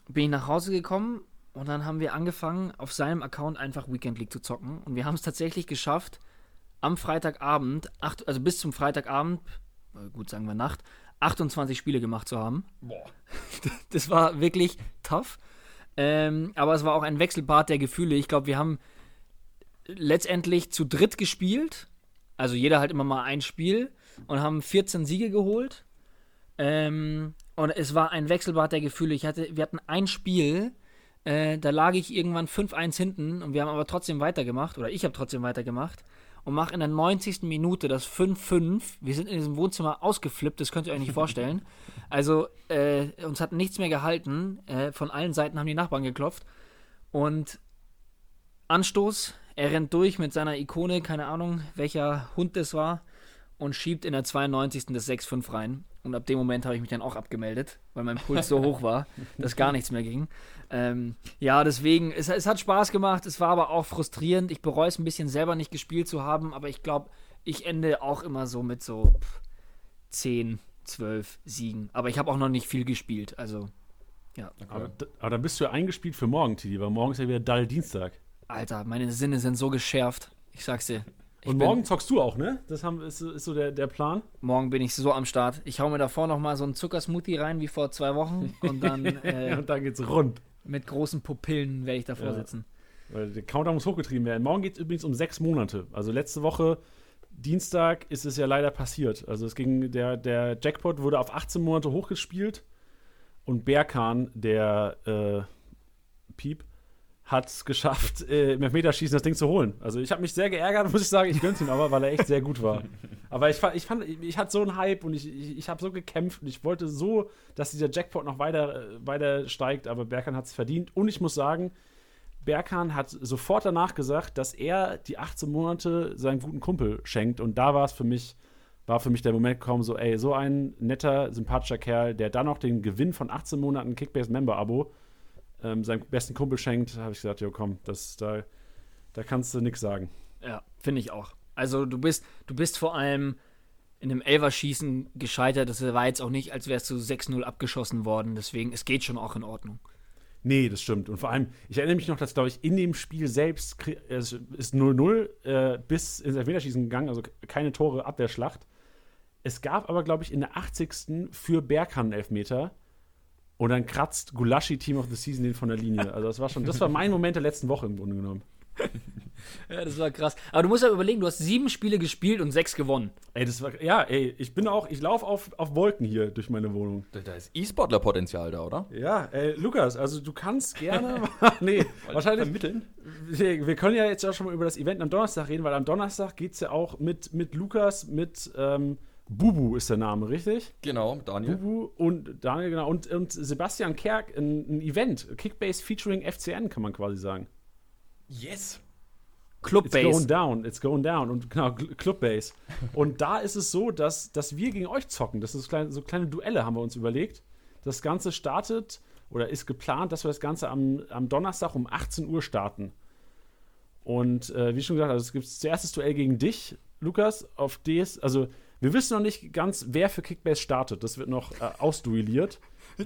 bin ich nach Hause gekommen und dann haben wir angefangen, auf seinem Account einfach Weekend League zu zocken. Und wir haben es tatsächlich geschafft, am Freitagabend, acht, also bis zum Freitagabend, äh, gut sagen wir Nacht, 28 Spiele gemacht zu haben. Boah. Das war wirklich tough. Ähm, aber es war auch ein Wechselbad der Gefühle. Ich glaube, wir haben letztendlich zu dritt gespielt. Also jeder halt immer mal ein Spiel und haben 14 Siege geholt. Ähm, und es war ein Wechselbad der Gefühle. Ich hatte, wir hatten ein Spiel, äh, da lag ich irgendwann 5-1 hinten und wir haben aber trotzdem weitergemacht, oder ich habe trotzdem weitergemacht und mache in der 90. Minute das 5-5. Wir sind in diesem Wohnzimmer ausgeflippt, das könnt ihr euch nicht vorstellen. Also, äh, uns hat nichts mehr gehalten. Äh, von allen Seiten haben die Nachbarn geklopft. Und Anstoß, er rennt durch mit seiner Ikone, keine Ahnung, welcher Hund das war, und schiebt in der 92. das 6-5 rein. Und ab dem Moment habe ich mich dann auch abgemeldet, weil mein Puls so hoch war, dass gar nichts mehr ging. Ähm, ja, deswegen, es, es hat Spaß gemacht, es war aber auch frustrierend. Ich bereue es ein bisschen selber nicht gespielt zu haben, aber ich glaube, ich ende auch immer so mit so pff, 10, 12 Siegen. Aber ich habe auch noch nicht viel gespielt, also ja. Aber, aber dann bist du ja eingespielt für morgen, Tilly, weil morgen ist ja wieder Dall Dienstag. Alter, meine Sinne sind so geschärft. Ich sag's dir. Ich Und morgen zockst du auch, ne? Das haben, ist, so- ist so der, der Plan. Morgen bin ich so am Start. Ich hau mir davor noch mal so einen Zuckersmoothie rein wie vor zwei Wochen und dann äh, und dann geht's rund. mit großen Pupillen werde ich davor Ja. sitzen. Weil der Countdown muss hochgetrieben werden. Morgen geht es übrigens um sechs Monate. Also letzte Woche, Dienstag, ist es ja leider passiert. Also es ging, der, der Jackpot wurde auf 18 Monate hochgespielt und Berkan, der äh, Piep, hat es geschafft, äh, im Elfmeterschießen das Ding zu holen. Also ich habe mich sehr geärgert, muss ich sagen. Ich gönn's ihm aber, weil er echt sehr gut war. Aber ich, ich fand, ich, ich hatte so einen Hype und ich, ich, ich habe so gekämpft und ich wollte so, dass dieser Jackpot noch weiter, äh, weiter steigt, aber Berkan hat es verdient. Und ich muss sagen, Berkan hat sofort danach gesagt, dass er die 18 Monate seinem guten Kumpel schenkt. Und da war es für mich, war für mich der Moment gekommen, so, ey, so ein netter, sympathischer Kerl, der dann noch den Gewinn von 18 Monaten Kickbase-Member-Abo ähm, seinem besten Kumpel schenkt, habe ich gesagt, jo, komm, das, da, da kannst du nichts sagen. Ja, finde ich auch. Also du bist, du bist vor allem in einem Elverschießen gescheitert. Das war jetzt auch nicht, als wärst du 6-0 abgeschossen worden. Deswegen, es geht schon auch in Ordnung. Nee, das stimmt. Und vor allem, ich erinnere mich noch, dass, glaube ich, in dem Spiel selbst es ist 0-0 äh, bis ins Elfmeterschießen gegangen, also keine Tore, Abwehrschlacht. Es gab aber, glaube ich, in der 80. für Berghan einen Elfmeter. Und dann kratzt Gulaschi Team of the Season den von der Linie. Also das war schon, das war mein Moment der letzten Woche im Grunde genommen. Ja, das war krass. Aber du musst ja überlegen, du hast sieben Spiele gespielt und sechs gewonnen. Ey, das war, ja, ey, ich bin auch, ich laufe auf, auf Wolken hier durch meine Wohnung. Da, da ist E-Sportler-Potenzial da, oder? Ja, ey, Lukas, also du kannst gerne, nee, wahrscheinlich, Vermitteln? wir, wir können ja jetzt auch schon mal über das Event am Donnerstag reden, weil am Donnerstag geht es ja auch mit, mit Lukas, mit ähm, Bubu ist der Name, richtig? Genau, Daniel. Bubu und Daniel, genau, und, und Sebastian Kerk, ein, ein Event, Kickbase featuring FCN, kann man quasi sagen. Yes. It's going Clubbase. down, it's going down. Und genau, Cl- Clubbase. Und da ist es so, dass, dass wir gegen euch zocken. Das ist kleine, so kleine Duelle, haben wir uns überlegt. Das Ganze startet oder ist geplant, dass wir das Ganze am, am Donnerstag um 18 Uhr starten. Und äh, wie schon gesagt, also es gibt zuerst das Duell gegen dich, Lukas, auf DS. Also, wir wissen noch nicht ganz, wer für Kickbase startet. Das wird noch äh, ausduelliert.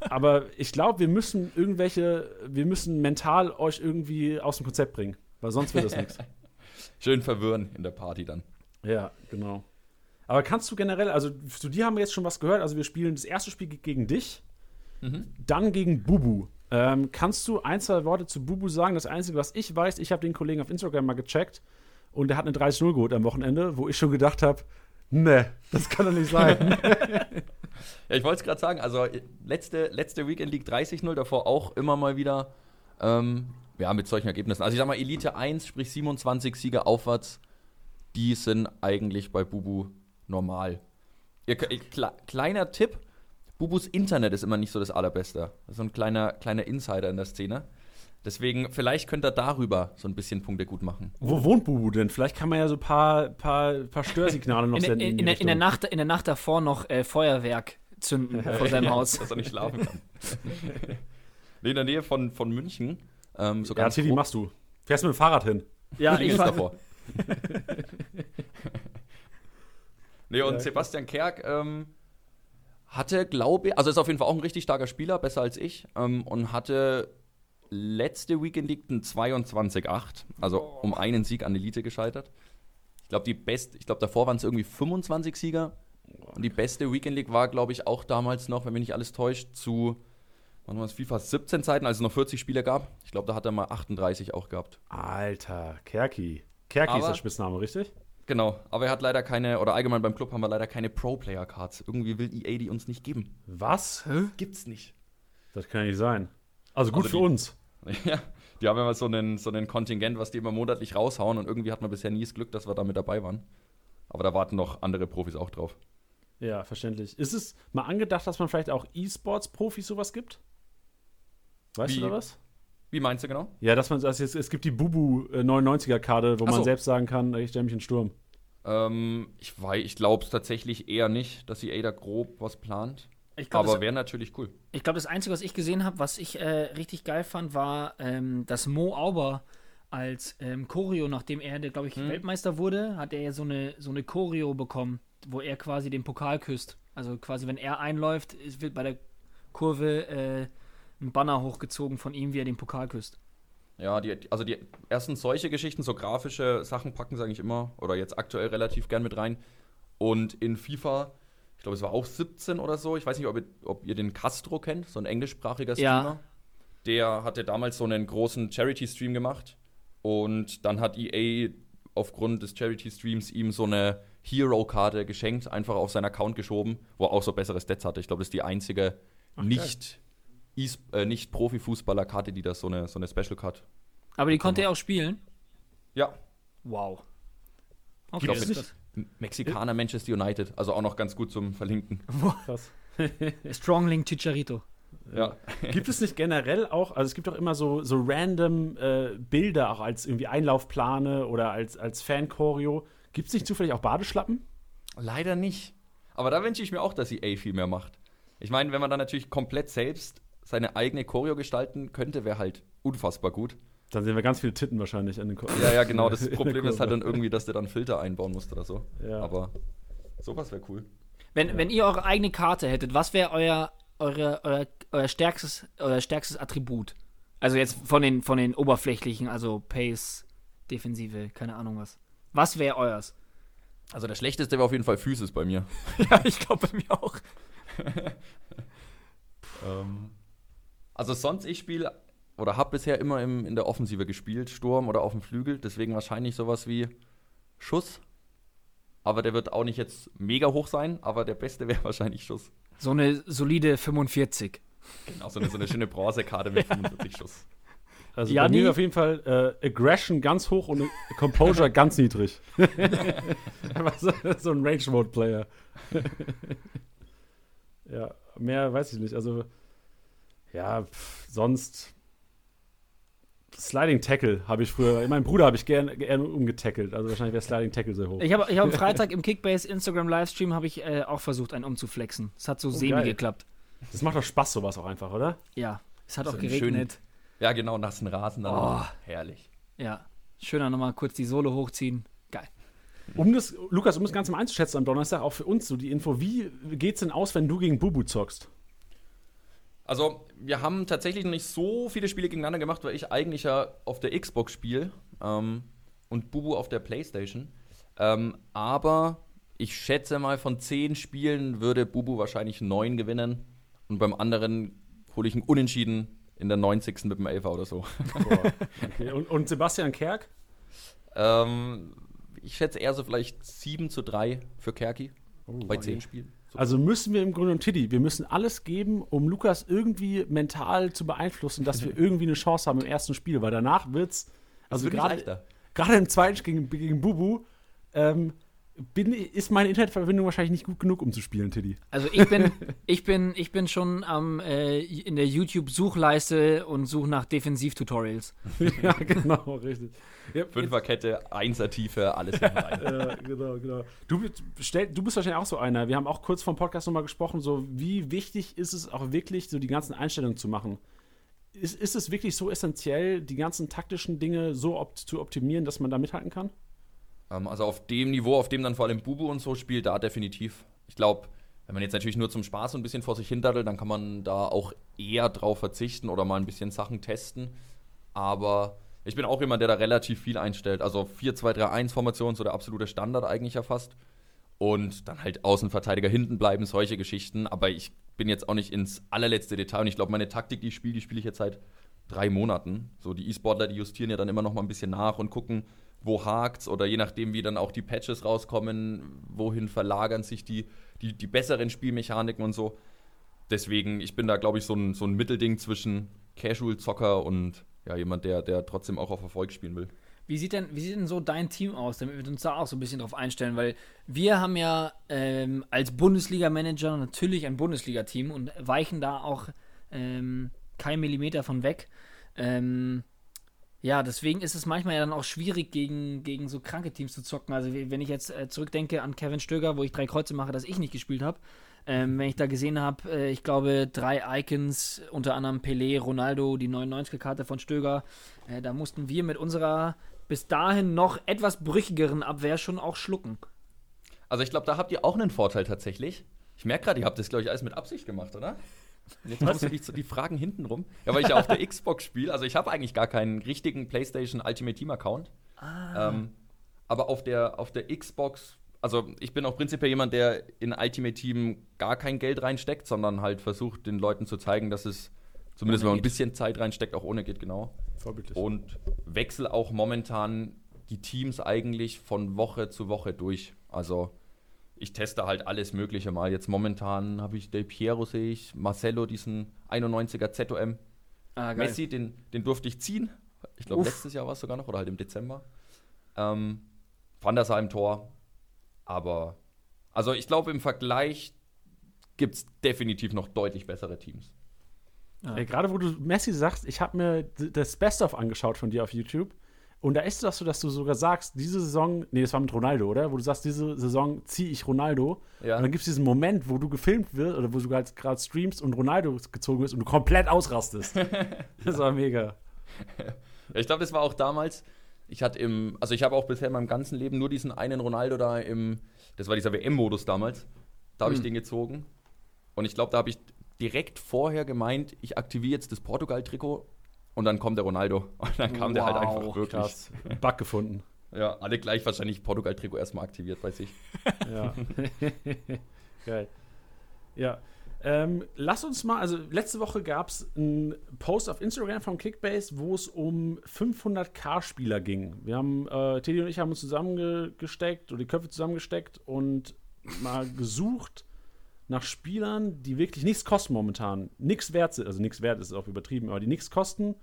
Aber ich glaube, wir müssen irgendwelche, wir müssen mental euch irgendwie aus dem Konzept bringen. Weil sonst wird das nichts. Schön verwirren in der Party dann. Ja, genau. Aber kannst du generell, also zu dir haben wir jetzt schon was gehört, also wir spielen das erste Spiel ge- gegen dich, dann gegen Bubu. Ähm, kannst du ein, zwei Worte zu Bubu sagen? Das Einzige, was ich weiß, ich habe den Kollegen auf Instagram mal gecheckt und der hat eine 30-0 geholt am Wochenende, wo ich schon gedacht habe, ne, das kann doch nicht sein. Ja, ich wollte es gerade sagen, also letzte, letzte Weekend League 30-0, davor auch immer mal wieder ähm, ja, mit solchen Ergebnissen. Also ich sag mal, Elite 1, sprich 27 Sieger aufwärts, die sind eigentlich bei Bubu normal. Ihr, kle- kleiner Tipp, Bubus Internet ist immer nicht so das allerbeste. So ein kleiner, kleiner Insider in der Szene. Deswegen, vielleicht könnt ihr darüber so ein bisschen Punkte gut machen. wo wohnt Bubu denn? Vielleicht kann man ja so ein paar, paar, paar Störsignale noch In, der- senden. in, in, der, in, der. Nacht, in der Nacht davor noch äh, Feuerwerk zünden vor seinem Haus. Dass er nicht schlafen kann. nee, in der Nähe von, von München. Ähm, so Ja, ganz Tilly, machst du. Fährst mit dem Fahrrad hin. Ja, ich war, davor. nee, und Ja, Sebastian Kerk ähm, hatte, glaube ich, also ist auf jeden Fall auch ein richtig starker Spieler, besser als ich, ähm, und hatte letzte Weekend League ein 22-8, also um einen Sieg an Elite gescheitert. Ich glaube, die best, ich glaube, davor waren es irgendwie 25 Sieger. Und die beste Weekend League war, glaube ich, auch damals noch, wenn mich nicht alles täuscht, zu wann war es, FIFA 17 Zeiten, als es noch 40 Spiele gab. Ich glaube, da hat er mal 38 auch gehabt. Alter, Kerki. Kerki ist Aber- der Spitzname, richtig? Genau, aber er hat leider keine, oder allgemein beim Club haben wir leider keine Pro-Player-Cards. Irgendwie will EA die uns nicht geben. Was? Gibt's nicht. Das kann ja nicht sein. Also gut Also für die- uns. Ja, die haben immer so einen, so einen Kontingent, was die immer monatlich raushauen und irgendwie hat man bisher nie das Glück, dass wir da mit dabei waren. Aber da warten noch andere Profis auch drauf. Ja, verständlich. Ist es mal angedacht, dass man vielleicht auch E-Sports-Profis sowas gibt? Weißt Wie? du da was? Wie meinst du genau? Ja, dass man also es, es gibt die Bubu äh, 99er-Karte, wo Ach man so. selbst sagen kann, ich stelle mich in den Sturm. Ähm, ich weiß, ich glaube es tatsächlich eher nicht, dass EA da grob was plant. Ich glaube, Aber wäre natürlich cool. ich glaub, das Einzige, was ich gesehen habe, was ich äh, richtig geil fand, war, ähm, dass Mo Auber als ähm, Choreo, nachdem er, glaube ich, Hm. Weltmeister wurde, hat er ja so eine, so eine Choreo bekommen, wo er quasi den Pokal küsst. Also quasi, wenn er einläuft, wird bei der Kurve äh, ein Banner hochgezogen von ihm, wie er den Pokal küsst. Ja, die, also die ersten solche Geschichten, so grafische Sachen packen sie eigentlich immer oder jetzt aktuell relativ gern mit rein. Und in FIFA, ich glaube, es war auch 17 oder so, ich weiß nicht, ob ihr, ob ihr den Castro kennt, so ein englischsprachiger Ja. Streamer. Der hatte damals so einen großen Charity-Stream gemacht und dann hat EA aufgrund des Charity-Streams ihm so eine Hero-Karte geschenkt, einfach auf seinen Account geschoben, wo er auch so bessere Stats hatte. Ich glaube, das ist die einzige nicht, E- äh, nicht Profifußballer-Karte, die das so eine, so eine Special-Card Aber die konnte er auch spielen. ja, Wow. Okay, Gibt es das nicht? ist M- Mexikaner Manchester United, also auch noch ganz gut zum Verlinken. Krass. das. Strongling Chicharito. Ja. Gibt es nicht generell auch, also es gibt doch immer so, so random äh, Bilder auch als irgendwie Einlaufplane oder als, als Fan-Choreo. Gibt es nicht zufällig auch Badeschlappen? Leider nicht. Aber da wünsche ich mir auch, dass EA viel mehr macht. Ich meine, wenn man dann natürlich komplett selbst seine eigene Choreo gestalten könnte, wäre halt unfassbar gut. Dann sehen wir ganz viele Titten wahrscheinlich an den Ko Ja, ja, genau. Das in Problem ist halt dann irgendwie, dass der dann Filter einbauen musst oder so. Ja. Aber sowas wäre cool. Wenn, wenn ihr eure eigene Karte hättet, was wäre euer eure, euer, euer, stärkstes, euer stärkstes Attribut? Also jetzt von den, von den oberflächlichen, also Pace, Defensive, keine Ahnung was. Was wäre euers? Also der schlechteste wäre auf jeden Fall Physis bei mir. ja, ich glaube bei mir auch. ähm, also sonst, ich spiele oder habe bisher immer im, in der Offensive gespielt, Sturm oder auf dem Flügel. Deswegen wahrscheinlich sowas wie Schuss. Aber der wird auch nicht jetzt mega hoch sein, aber der beste wäre wahrscheinlich Schuss. So eine solide 45. Genau, so eine, so eine schöne Bronzekarte mit 45 Schuss. Also ja, bei mir auf jeden Fall äh, Aggression ganz hoch und Composure ganz niedrig. so, so ein Range-Mode-Player. ja, mehr weiß ich nicht. Also, ja, pff, sonst Sliding Tackle habe ich früher, mein Bruder habe ich gerne gern umgetackelt, also wahrscheinlich wäre Sliding Tackle sehr hoch. Ich habe ich hab am Freitag im Kickbase Instagram Livestream habe ich äh, auch versucht, einen umzuflexen. Es hat so oh, semi geil. geklappt. Das macht doch Spaß, sowas auch einfach, oder? Ja, es hat auch geregnet. Schönen, ja, genau, nassen Rasen dann. Oh. Herrlich. Ja, schöner nochmal kurz die Sohle hochziehen. Geil. Um das, Lukas, um das Ganze mal einzuschätzen am Donnerstag, auch für uns so die Info, wie geht's denn aus, wenn du gegen Bubu zockst? Also, wir haben tatsächlich noch nicht so viele Spiele gegeneinander gemacht, weil ich eigentlich ja auf der Xbox spiele ähm, und Bubu auf der Playstation. Ähm, aber ich schätze mal, von zehn Spielen würde Bubu wahrscheinlich neun gewinnen und beim anderen hole ich einen Unentschieden in der 90. mit dem Elfer oder so. Okay. Und, und, Sebastian Kerk? Ähm, ich schätze eher so vielleicht 7 zu 3 für Kerki oh, bei 10 okay. Also müssen wir im Grunde und Tiddy, wir müssen alles geben, um Lukas irgendwie mental zu beeinflussen, dass wir irgendwie eine Chance haben im ersten Spiel, weil danach wird's, also gerade gerade im zweiten gegen, gegen Bubu, ähm, bin, ist meine Internetverbindung wahrscheinlich nicht gut genug, um zu spielen, Tiddy. Also ich bin, ich bin, ich bin schon am, äh, in der YouTube-Suchleiste und suche nach Defensiv-Tutorials. ja, genau, richtig. Ja, Fünferkette, Einser-Tiefe, alles rein. ja, genau, genau. Du, stell, du bist wahrscheinlich auch so einer. Wir haben auch kurz vom Podcast nochmal gesprochen, so wie wichtig ist es auch wirklich, so die ganzen Einstellungen zu machen. Ist, ist es wirklich so essentiell, die ganzen taktischen Dinge so opt zu optimieren, dass man da mithalten kann? Ähm, also auf dem Niveau, auf dem dann vor allem Bubu und so spielt, da definitiv. Ich glaube, wenn man jetzt natürlich nur zum Spaß ein bisschen vor sich hindaddelt, dann kann man da auch eher drauf verzichten oder mal ein bisschen Sachen testen. Aber ich bin auch jemand, der da relativ viel einstellt. Also 4-2-3-1-Formation, so der absolute Standard eigentlich ja fast. Und dann halt Außenverteidiger hinten bleiben, solche Geschichten. Aber ich bin jetzt auch nicht ins allerletzte Detail. Und ich glaube, meine Taktik, die ich spiele, die spiele ich jetzt seit drei Monaten. So die E-Sportler, die justieren ja dann immer noch mal ein bisschen nach und gucken, wo hakt's oder je nachdem, wie dann auch die Patches rauskommen, wohin verlagern sich die, die, die besseren Spielmechaniken und so. Deswegen, ich bin da, glaube ich, so ein, so ein Mittelding zwischen Casual-Zocker und ja, jemand, der, der trotzdem auch auf Erfolg spielen will. Wie sieht, denn, wie sieht denn so dein Team aus, damit wir uns da auch so ein bisschen drauf einstellen? Weil wir haben ja ähm, als Bundesliga-Manager natürlich ein Bundesliga-Team und weichen da auch ähm, kein Millimeter von weg. Ähm, ja, deswegen ist es manchmal ja dann auch schwierig, gegen, gegen so kranke Teams zu zocken. Also, wenn ich jetzt äh, zurückdenke an Kevin Stöger, wo ich drei Kreuze mache, dass ich nicht gespielt habe. Ähm, wenn ich da gesehen habe, äh, ich glaube, drei Icons, unter anderem Pelé, Ronaldo, die 99er-Karte von Stöger, äh, da mussten wir mit unserer bis dahin noch etwas brüchigeren Abwehr schon auch schlucken. Also, ich glaube, da habt ihr auch einen Vorteil tatsächlich. Ich merke gerade, ihr habt das, glaube ich, alles mit Absicht gemacht, oder? Jetzt hast du die, die Fragen hintenrum. Ja, weil ich ja auf der Xbox spiele. Also ich habe eigentlich gar keinen richtigen PlayStation Ultimate Team Account. Ah. Ähm, aber auf der, auf der Xbox, also ich bin auch prinzipiell jemand, der in Ultimate Team gar kein Geld reinsteckt, sondern halt versucht, den Leuten zu zeigen, dass es zumindest, wenn man ein bisschen Zeit reinsteckt, auch ohne geht, genau. Vorbildlich. Und wechsle auch momentan die Teams eigentlich von Woche zu Woche durch. Also ich teste halt alles Mögliche mal. Jetzt momentan habe ich Del Piero, sehe ich, Marcelo, diesen 91er ZOM. Ah, Messi, den, den durfte ich ziehen. Ich glaube, letztes Jahr war es sogar noch oder halt im Dezember. Ähm, Van der Sar im Tor. Aber, also ich glaube, im Vergleich gibt es definitiv noch deutlich bessere Teams. Ja. Äh, Gerade wo du Messi sagst, ich habe mir das Best-of angeschaut von dir auf YouTube. Und da ist das so, dass du sogar sagst, diese Saison, nee, das war mit Ronaldo, oder? Wo du sagst, diese Saison ziehe ich Ronaldo. Ja. Und dann gibt es diesen Moment, wo du gefilmt wirst oder wo du gerade streamst und Ronaldo gezogen wirst und du komplett ausrastest. das war mega. Ja, ich glaube, das war auch damals. Ich hatte im, also ich habe auch bisher in meinem ganzen Leben nur diesen einen Ronaldo da im, das war dieser WM-Modus damals. Da habe ich hm. den gezogen. Und ich glaube, da habe ich direkt vorher gemeint, ich aktiviere jetzt das Portugal-Trikot und dann kommt der Ronaldo. Und dann kam der halt Wow, einfach wirklich. Krass. Bug gefunden. Ja, alle gleich wahrscheinlich Portugal-Trikot erstmal aktiviert bei sich. Ja. Geil. Ja. Ähm, lass uns mal, also letzte Woche gab es einen Post auf Instagram von Kickbase, wo es um 500k-Spieler ging. Wir haben, äh, Teddy und ich haben uns zusammengesteckt oder die Köpfe zusammengesteckt und mal gesucht nach Spielern, die wirklich nichts kosten momentan. Nichts wert sind, also nichts wert ist auch übertrieben, aber die nichts kosten,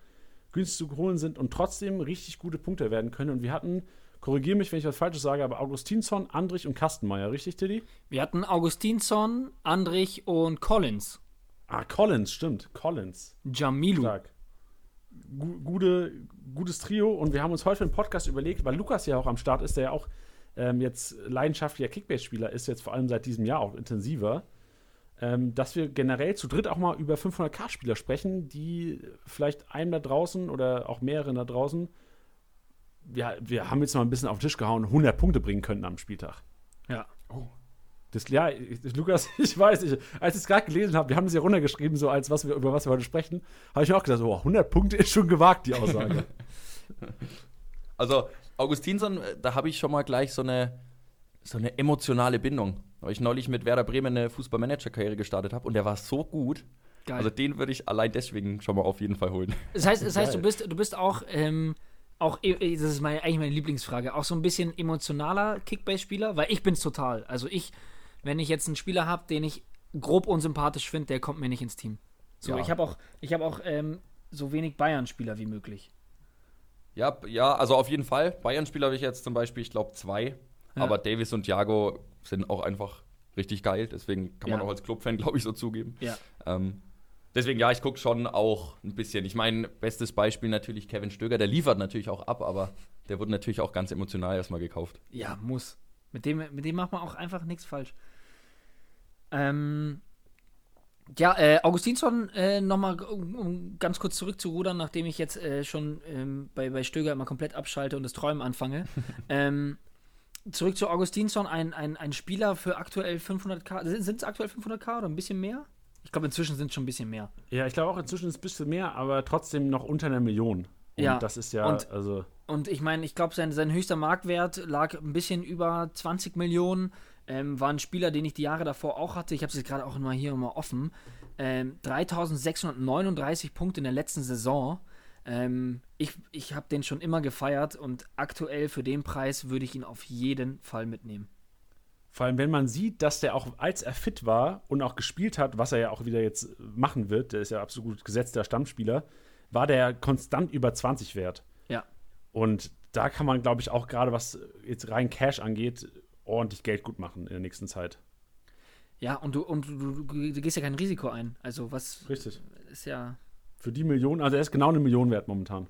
günstig zu holen sind und trotzdem richtig gute Punkte werden können. Und wir hatten, korrigiere mich, wenn ich was Falsches sage, aber Augustinsson, Andrich und Kastenmeier, richtig, Teddy? Wir hatten Augustinsson, Andrich und Collins. Ah, Collins, stimmt. Collins. Jamilu. Stark. Gu gute, gutes Trio. Und wir haben uns heute für den Podcast überlegt, weil Lukas ja auch am Start ist, der ja auch ähm, jetzt leidenschaftlicher Kickbase-Spieler ist, jetzt vor allem seit diesem Jahr auch intensiver, ähm, dass wir generell zu dritt auch mal über 500k-Spieler sprechen, die vielleicht einem da draußen oder auch mehreren da draußen, ja, wir haben jetzt mal ein bisschen auf den Tisch gehauen, 100 Punkte bringen könnten am Spieltag. Ja. Das, ja, ich, Lukas, ich weiß, ich, als ich es gerade gelesen habe, wir haben es ja runtergeschrieben, so als was wir, über was wir heute sprechen, habe ich mir auch gedacht, oh, 100 Punkte ist schon gewagt, die Aussage. Also, Augustinsson, äh, da habe ich schon mal gleich so eine, so eine emotionale Bindung. Weil ich neulich mit Werder Bremen eine Fußballmanager-Karriere gestartet habe und der war so gut. Geil. Also, den würde ich allein deswegen schon mal auf jeden Fall holen. Das heißt, das heißt du, bist, du bist auch, ähm, auch, e- das ist meine, eigentlich meine Lieblingsfrage, auch so ein bisschen emotionaler Kickbase-Spieler, weil ich bin's total. Also ich, wenn ich jetzt einen Spieler habe, den ich grob unsympathisch finde, der kommt mir nicht ins Team. So, Ja. ich habe auch, ich habe auch ähm, so wenig Bayern-Spieler wie möglich. Ja, ja, also auf jeden Fall. Bayern-Spieler habe ich jetzt zum Beispiel, ich glaube, zwei. Ja. Aber Davis und Thiago sind auch einfach richtig geil. Deswegen kann man Ja. auch als Clubfan, glaube ich, so zugeben. Ja. Ähm, deswegen, ja, ich gucke schon auch ein bisschen. Ich meine, bestes Beispiel natürlich Kevin Stöger. Der liefert natürlich auch ab, aber der wurde natürlich auch ganz emotional erstmal gekauft. Ja, muss. Mit dem, mit dem macht man auch einfach nichts falsch. Ähm, ja, äh, Augustinsson, äh, nochmal, um, um ganz kurz zurückzurudern, nachdem ich jetzt äh, schon ähm, bei, bei Stöger immer komplett abschalte und das Träumen anfange. ähm, zurück zu Augustinsson, ein, ein, ein Spieler für aktuell 500k. Sind es aktuell 500k oder ein bisschen mehr? Ich glaube, inzwischen sind es schon ein bisschen mehr. ja, ich glaube auch inzwischen ist es ein bisschen mehr, aber trotzdem noch unter einer Million. Und Ja, das ist ja, und- also, Und ich meine, ich glaube, sein, sein höchster Marktwert lag ein bisschen über 20 Millionen. Ähm, war ein Spieler, den ich die Jahre davor auch hatte. Ich habe es jetzt gerade auch mal hier mal offen. Ähm, 3639 Punkte in der letzten Saison. Ähm, ich ich habe den schon immer gefeiert und aktuell für den Preis würde ich ihn auf jeden Fall mitnehmen. vor allem, wenn man sieht, dass der auch, als er fit war und auch gespielt hat, was er ja auch wieder jetzt machen wird, der ist ja absolut gesetzter Stammspieler, war der konstant über 20 wert. Ja. Und da kann man, glaube ich, auch gerade was jetzt rein Cash angeht, ordentlich Geld gut machen in der nächsten Zeit. Ja, und du, und du, du, du gehst ja kein Risiko ein. Also was Richtig. ist ja. Für die Million, also er ist genau eine Million wert momentan.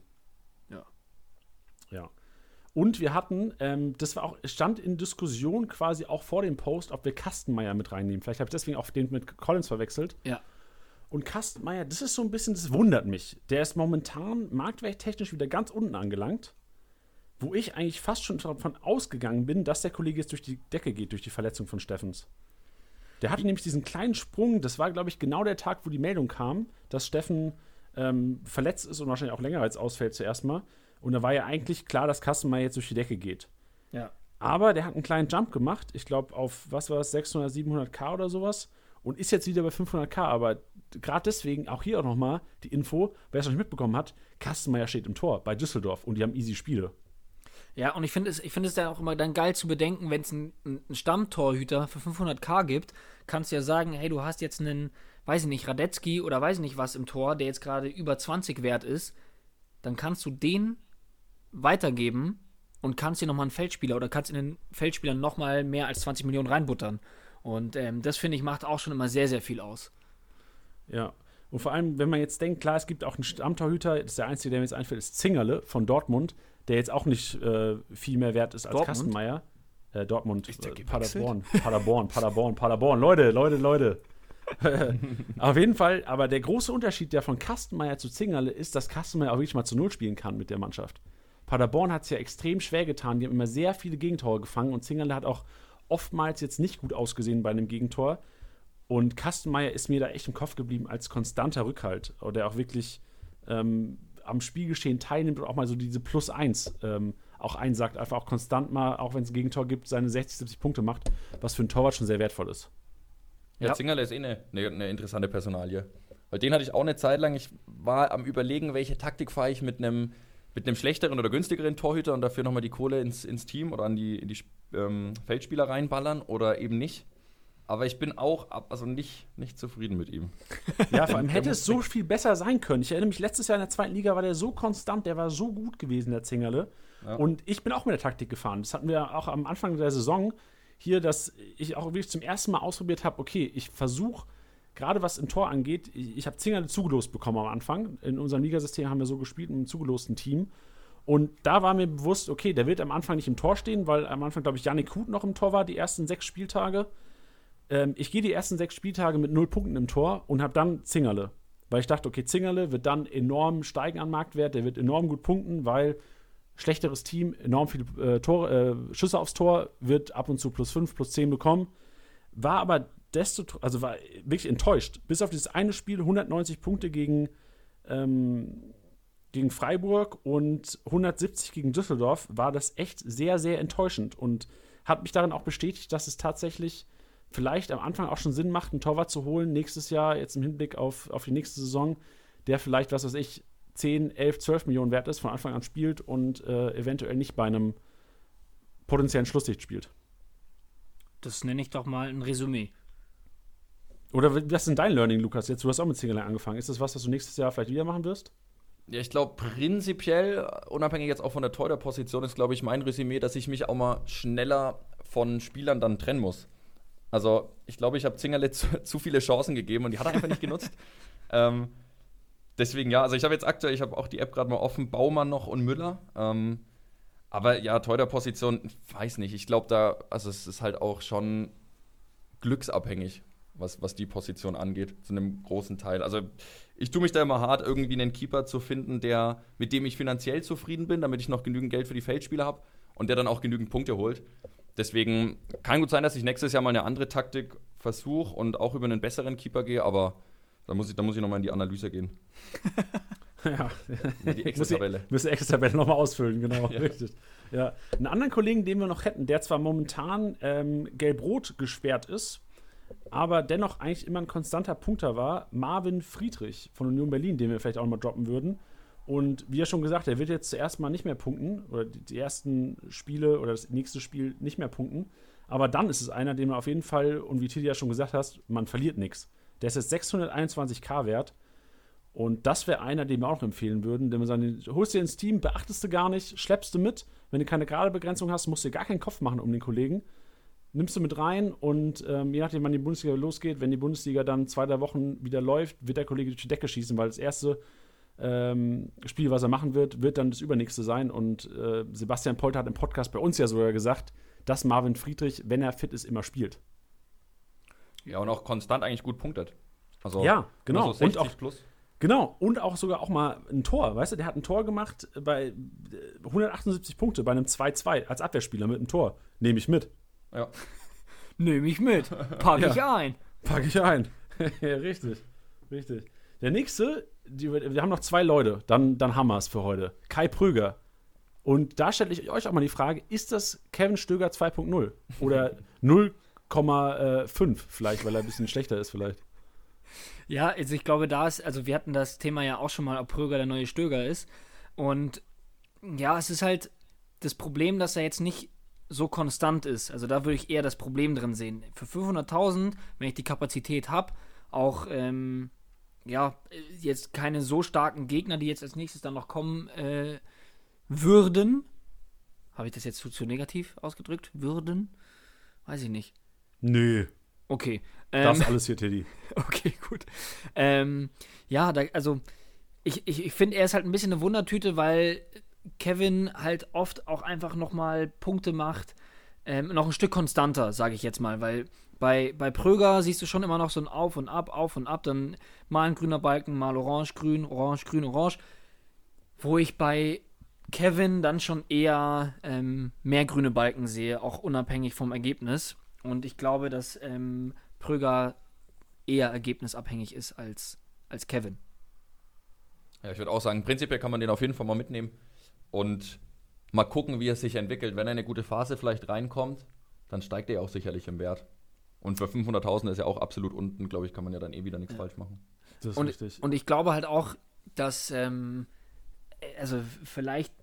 Ja. Ja. Und wir hatten, ähm, das war auch, es stand in Diskussion quasi auch vor dem Post, ob wir Kastenmeier mit reinnehmen. Vielleicht habe ich deswegen auch den mit Collins verwechselt. Ja. Und Kastenmeier, das ist so ein bisschen, das wundert mich. Der ist momentan marktwerttechnisch wieder ganz unten angelangt, wo ich eigentlich fast schon davon ausgegangen bin, dass der Kollege jetzt durch die Decke geht, durch die Verletzung von Steffens. Der hatte nämlich diesen kleinen Sprung, das war, glaube ich, genau der Tag, wo die Meldung kam, dass Steffen ähm, verletzt ist und wahrscheinlich auch länger als ausfällt zuerst mal. Und da war ja eigentlich klar, dass Kastenmeier jetzt durch die Decke geht. Ja. Aber der hat einen kleinen Jump gemacht, ich glaube auf, was war es, 600, 700k oder sowas und ist jetzt wieder bei 500k. Aber gerade deswegen, auch hier auch nochmal die Info, wer es noch nicht mitbekommen hat, Kastenmeier steht im Tor bei Düsseldorf und die haben easy Spiele. Ja, und ich finde es, ich finde es dann auch immer dann geil zu bedenken, wenn es einen, einen Stammtorhüter für 500k gibt, kannst du ja sagen, hey, du hast jetzt einen, weiß ich nicht, Radetzky oder weiß ich nicht was im Tor, der jetzt gerade über 20 wert ist, dann kannst du den weitergeben und kannst dir nochmal einen Feldspieler oder kannst in den Feldspieler nochmal mehr als 20 Millionen reinbuttern. Und ähm, das finde ich macht auch schon immer sehr, sehr viel aus. Ja. Und vor allem, wenn man jetzt denkt, klar, es gibt auch einen Stammtorhüter, das ist der einzige, der mir jetzt einfällt, ist Zingerle von Dortmund, der jetzt auch nicht äh, viel mehr wert ist als Dortmund? Kastenmeier. Äh, Dortmund, Ist der äh? Paderborn, Paderborn, Paderborn, Paderborn. Leute, Leute, Leute. Auf jeden Fall, aber der große Unterschied der von Kastenmeier zu Zingerle ist, dass Kastenmeier auch wirklich mal zu Null spielen kann mit der Mannschaft. Paderborn hat es ja extrem schwer getan. Die haben immer sehr viele Gegentore gefangen und Zingerle hat auch oftmals jetzt nicht gut ausgesehen bei einem Gegentor. Und Kastenmeier ist mir da echt im Kopf geblieben als konstanter Rückhalt, der auch wirklich ähm, am Spielgeschehen teilnimmt und auch mal so diese Plus 1 ähm, auch einsagt, einfach auch konstant mal, auch wenn es ein Gegentor gibt, seine 60, 70 Punkte macht, was für einen Torwart schon sehr wertvoll ist. Ja, ja. Zingerle ist eh eine, eine, eine interessante Personalie. Weil den hatte ich auch eine Zeit lang. Ich war am überlegen, welche Taktik fahre ich mit einem mit einem schlechteren oder günstigeren Torhüter und dafür nochmal die Kohle ins, ins Team oder an die, in die ähm, Feldspieler reinballern oder eben nicht. Aber ich bin auch ab, also nicht, nicht zufrieden mit ihm. Ja, vor allem hätte es so viel besser sein können. Ich erinnere mich, letztes Jahr in der zweiten Liga war der so konstant, der war so gut gewesen, der Zingerle. Ja. Und ich bin auch mit der Taktik gefahren. Das hatten wir auch am Anfang der Saison hier, dass ich auch wirklich zum ersten Mal ausprobiert habe, okay, ich versuche, gerade was im Tor angeht, ich, ich habe Zingerle zugelost bekommen am Anfang. In unserem Ligasystem haben wir so gespielt, mit einem zugelosten Team. Und da war mir bewusst, okay, der wird am Anfang nicht im Tor stehen, weil am Anfang, glaube ich, Janik Huth noch im Tor war, die ersten sechs Spieltage. Ähm, ich gehe die ersten sechs Spieltage mit null Punkten im Tor und habe dann Zingerle. Weil ich dachte, okay, Zingerle wird dann enorm steigen an Marktwert, der wird enorm gut punkten, weil schlechteres Team enorm viele äh, Tor, äh, Schüsse aufs Tor, wird ab und zu plus 5, plus 10 bekommen. War aber desto, also war wirklich enttäuscht. Bis auf dieses eine Spiel 190 Punkte gegen, ähm, gegen Freiburg und 170 gegen Düsseldorf war das echt sehr, sehr enttäuschend und hat mich darin auch bestätigt, dass es tatsächlich vielleicht am Anfang auch schon Sinn macht, einen Torwart zu holen, nächstes Jahr, jetzt im Hinblick auf, auf die nächste Saison, der vielleicht, was weiß ich, 10, 11, 12 Millionen wert ist, von Anfang an spielt und äh, eventuell nicht bei einem potenziellen Schlusslicht spielt. Das nenne ich doch mal ein Resümee. Oder was ist denn dein Learning, Lukas? Jetzt, du hast auch mit Single angefangen. Ist das was, was du nächstes Jahr vielleicht wieder machen wirst? Ja, ich glaube, prinzipiell, unabhängig jetzt auch von der Torhüter-Position, ist, glaube ich, mein Resümee, dass ich mich auch mal schneller von Spielern dann trennen muss. Also, ich glaube, ich habe Zingerle zu, zu, viele Chancen gegeben und die hat er einfach nicht genutzt. Ähm, deswegen, ja, also ich habe jetzt aktuell, ich habe auch die App gerade mal offen, Baumann noch und Müller. Ähm, aber ja, Torhüter-Position, weiß nicht. Ich glaube, da, also es ist halt auch schon glücksabhängig was, was die Position angeht, zu einem großen Teil. Also ich tue mich da immer hart, irgendwie einen Keeper zu finden, der, mit dem ich finanziell zufrieden bin, damit ich noch genügend Geld für die Feldspieler habe und der dann auch genügend Punkte holt. Deswegen kann gut sein, dass ich nächstes Jahr mal eine andere Taktik versuche und auch über einen besseren Keeper gehe, aber da muss ich, da muss ich nochmal in die Analyse gehen. ja, die Excel-Tabelle. Müssen Excel-Tabelle nochmal ausfüllen, genau, ja. richtig. Ja. Einen anderen Kollegen, den wir noch hätten, der zwar momentan ähm, gelb-rot gesperrt ist, aber dennoch eigentlich immer ein konstanter Punkter war, Marvin Friedrich von Union Berlin, den wir vielleicht auch mal droppen würden. Und wie er schon gesagt, er wird jetzt zuerst mal nicht mehr punkten oder die, ersten Spiele oder das nächste Spiel nicht mehr punkten. Aber dann ist es einer, den man auf jeden Fall, und wie Tilly ja schon gesagt hast, man verliert nichts. Der ist jetzt 621k wert. Und das wäre einer, den wir auch empfehlen würden. Denn wir sagen, holst du ins Team, beachtest du gar nicht, schleppst du mit. Wenn du keine gerade Begrenzung hast, musst du gar keinen Kopf machen um den Kollegen nimmst du mit rein und ähm, je nachdem, wann die Bundesliga losgeht, wenn die Bundesliga dann zwei, drei Wochen wieder läuft, wird der Kollege durch die Decke schießen, weil das erste ähm, Spiel, was er machen wird, wird dann das übernächste sein. Und äh, Sebastian Polter hat im Podcast bei uns ja sogar gesagt, dass Marvin Friedrich, wenn er fit ist, immer spielt. Ja, und auch konstant eigentlich gut punktet. Also, ja, genau. So und auch, plus. Genau, und auch sogar auch mal ein Tor, weißt du, der hat ein Tor gemacht bei 178 äh, Punkte bei einem 2-2 als Abwehrspieler mit einem Tor. Nehme ich mit. Ja. Nehme ich mit. Packe ja. ich ein. Packe ich ein. richtig. Richtig. Der nächste, die, wir haben noch zwei Leute, dann, dann haben wir es für heute. Kai Prüger. Und da stelle ich euch auch mal die Frage: Ist das Kevin Stöger 2.0? Oder 0,5 vielleicht, weil er ein bisschen schlechter ist, vielleicht? Ja, also ich glaube, da ist, also wir hatten das Thema ja auch schon mal, ob Pröger der neue Stöger ist. Und ja, es ist halt das Problem, dass er jetzt nicht so konstant ist. Also da würde ich eher das Problem drin sehen. Für 500.000, wenn ich die Kapazität habe, auch ähm, ja jetzt keine so starken Gegner, die jetzt als nächstes dann noch kommen äh, würden. Habe ich das jetzt zu, zu negativ ausgedrückt? Würden? Weiß ich nicht. Nö. Okay. Ähm, das alles hier, Teddy. Okay, gut. Ähm, ja, da, also ich, ich, ich finde, er ist halt ein bisschen eine Wundertüte, weil Kevin halt oft auch einfach nochmal Punkte macht. Ähm, noch ein Stück konstanter, sage ich jetzt mal, weil bei, bei Pröger siehst du schon immer noch so ein Auf und Ab, Auf und Ab, dann mal ein grüner Balken, mal orange, grün, orange, grün, orange. Wo ich bei Kevin dann schon eher ähm, mehr grüne Balken sehe, auch unabhängig vom Ergebnis. Und ich glaube, dass ähm, Pröger eher ergebnisabhängig ist als, als Kevin. Ja, ich würde auch sagen, prinzipiell kann man den auf jeden Fall mal mitnehmen und mal gucken, wie er sich entwickelt. Wenn er in eine gute Phase vielleicht reinkommt, dann steigt er auch sicherlich im Wert. Und für 500.000 ist er auch absolut unten, glaube ich, kann man ja dann eh wieder nichts ja. falsch machen. Das ist und, richtig. Und ich glaube halt auch, dass, ähm, also vielleicht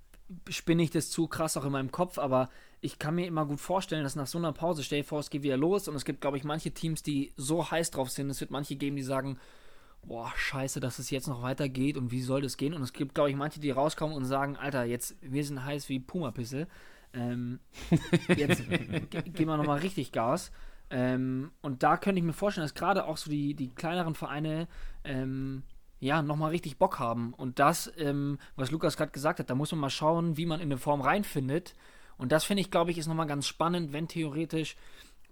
spinne ich das zu krass auch in meinem Kopf, aber ich kann mir immer gut vorstellen, dass nach so einer Pause, stell dir vor, es geht wieder los und es gibt, glaube ich, manche Teams, die so heiß drauf sind. Es wird manche geben, die sagen, boah, scheiße, dass es jetzt noch weitergeht und wie soll das gehen? Und es gibt, glaube ich, manche, die rauskommen und sagen, Alter, jetzt, wir sind heiß wie Pumapisse. Ähm, jetzt gehen wir nochmal richtig Gas. Ähm, und da könnte ich mir vorstellen, dass gerade auch so die, die kleineren Vereine ähm, ja, nochmal richtig Bock haben. Und das, ähm, was Lukas gerade gesagt hat, da muss man mal schauen, wie man in eine Form reinfindet. Und das finde ich, glaube ich, ist nochmal ganz spannend, wenn theoretisch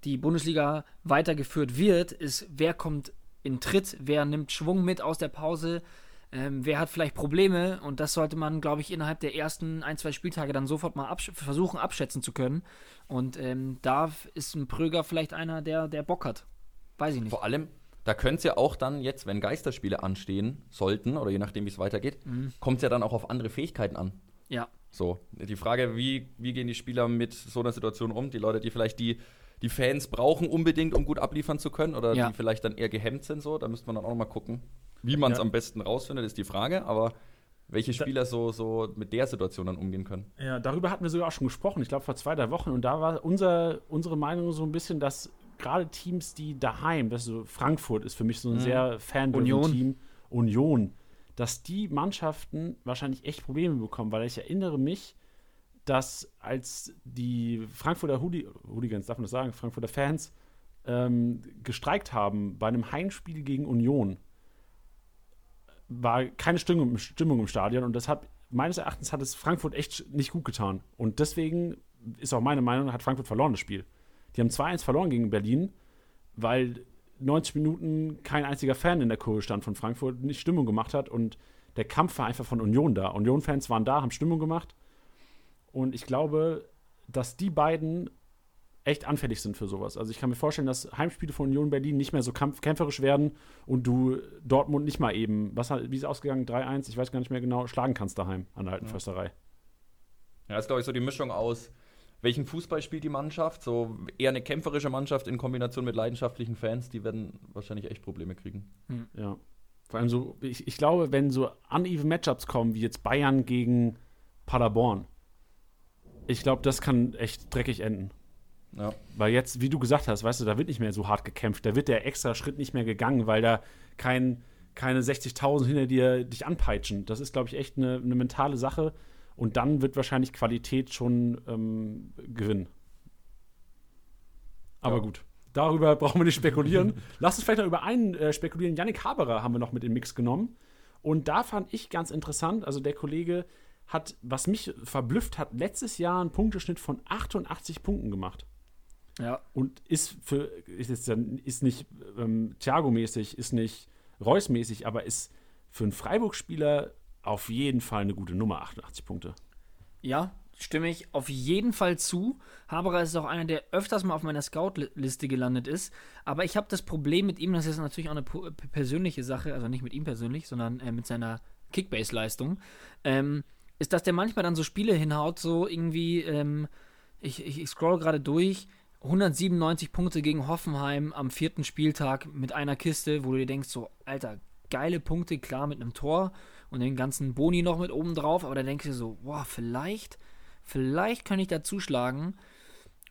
die Bundesliga weitergeführt wird, ist, wer kommt in Tritt, wer nimmt Schwung mit aus der Pause, ähm, wer hat vielleicht Probleme und das sollte man, glaube ich, innerhalb der ersten ein, zwei Spieltage dann sofort mal absch versuchen abschätzen zu können. Und ähm, da ist ein Pröger vielleicht einer, der, der Bock hat. Weiß ich nicht. Vor allem, da könnte es ja auch dann jetzt, wenn Geisterspiele anstehen sollten, oder je nachdem, wie es weitergeht, mhm. kommt es ja dann auch auf andere Fähigkeiten an. Ja. So, die Frage, wie, wie gehen die Spieler mit so einer Situation um? Die Leute, die vielleicht die, die Fans brauchen unbedingt, um gut abliefern zu können, oder ja. die vielleicht dann eher gehemmt sind, so, da müsste man dann auch noch mal gucken. Wie man es ja. am besten rausfindet, ist die Frage, aber welche Spieler so, so mit der Situation dann umgehen können. Ja, darüber hatten wir sogar auch schon gesprochen, ich glaube vor zwei, drei Wochen. Und da war unser, unsere Meinung so ein bisschen, dass gerade Teams, die daheim, das ist so Frankfurt ist für mich so ein mhm. sehr fan team Union, dass die Mannschaften wahrscheinlich echt Probleme bekommen, weil ich erinnere mich, dass als die Frankfurter Hooli Hooligans, darf man das sagen, Frankfurter Fans ähm, gestreikt haben bei einem Heimspiel gegen Union, war keine Stimmung, Stimmung im Stadion und deshalb, meines Erachtens, hat es Frankfurt echt nicht gut getan. Und deswegen ist auch meine Meinung, hat Frankfurt verloren das Spiel. Die haben 2-1 verloren gegen Berlin, weil 90 Minuten kein einziger Fan in der Kurve stand von Frankfurt, nicht Stimmung gemacht hat und der Kampf war einfach von Union da. Union-Fans waren da, haben Stimmung gemacht. Und ich glaube, dass die beiden echt anfällig sind für sowas. Also ich kann mir vorstellen, dass Heimspiele von Union Berlin nicht mehr so kämpferisch werden und du Dortmund nicht mal eben, was wie ist es ausgegangen, 3-1, ich weiß gar nicht mehr genau, schlagen kannst daheim an der alten ja. Försterei. Ja, das ist, glaube ich, so die Mischung aus welchen Fußball spielt die Mannschaft? So eher eine kämpferische Mannschaft in Kombination mit leidenschaftlichen Fans, die werden wahrscheinlich echt Probleme kriegen. Hm. Ja. Vor allem so, ich, ich glaube, wenn so uneven Matchups kommen, wie jetzt Bayern gegen Paderborn, ich glaube, das kann echt dreckig enden. Ja. Weil jetzt, wie du gesagt hast, weißt du, da wird nicht mehr so hart gekämpft. Da wird der extra Schritt nicht mehr gegangen, weil da kein, keine 60.000 hinter dir dich anpeitschen. Das ist, glaube ich, echt eine, eine mentale Sache. Und dann wird wahrscheinlich Qualität schon ähm, gewinnen. Aber ja. gut, darüber brauchen wir nicht spekulieren. Lass uns vielleicht noch über einen äh, spekulieren. Yannick Haberer haben wir noch mit in den Mix genommen. Und da fand ich ganz interessant, also der Kollege hat, was mich verblüfft hat, letztes Jahr einen Punkteschnitt von 88 Punkten gemacht. Ja. Und ist für, ist, jetzt, ist nicht ähm, Thiago-mäßig, ist nicht Reus-mäßig, aber ist für einen Freiburg-Spieler auf jeden Fall eine gute Nummer, 88 Punkte. Ja, stimme ich auf jeden Fall zu. Haberer ist auch einer, der öfters mal auf meiner Scout-Liste gelandet ist. Aber ich habe das Problem mit ihm, das ist natürlich auch eine persönliche Sache, also nicht mit ihm persönlich, sondern äh, mit seiner Kickbase-Leistung, ähm, ist, dass der manchmal dann so Spiele hinhaut, so irgendwie, ähm, ich, ich, ich scroll gerade durch, 197 Punkte gegen Hoffenheim am vierten Spieltag mit einer Kiste, wo du dir denkst, so, Alter, geile Punkte, klar, mit einem Tor und den ganzen Boni noch mit oben drauf, aber da denkst du so, boah, vielleicht, vielleicht kann ich da zuschlagen.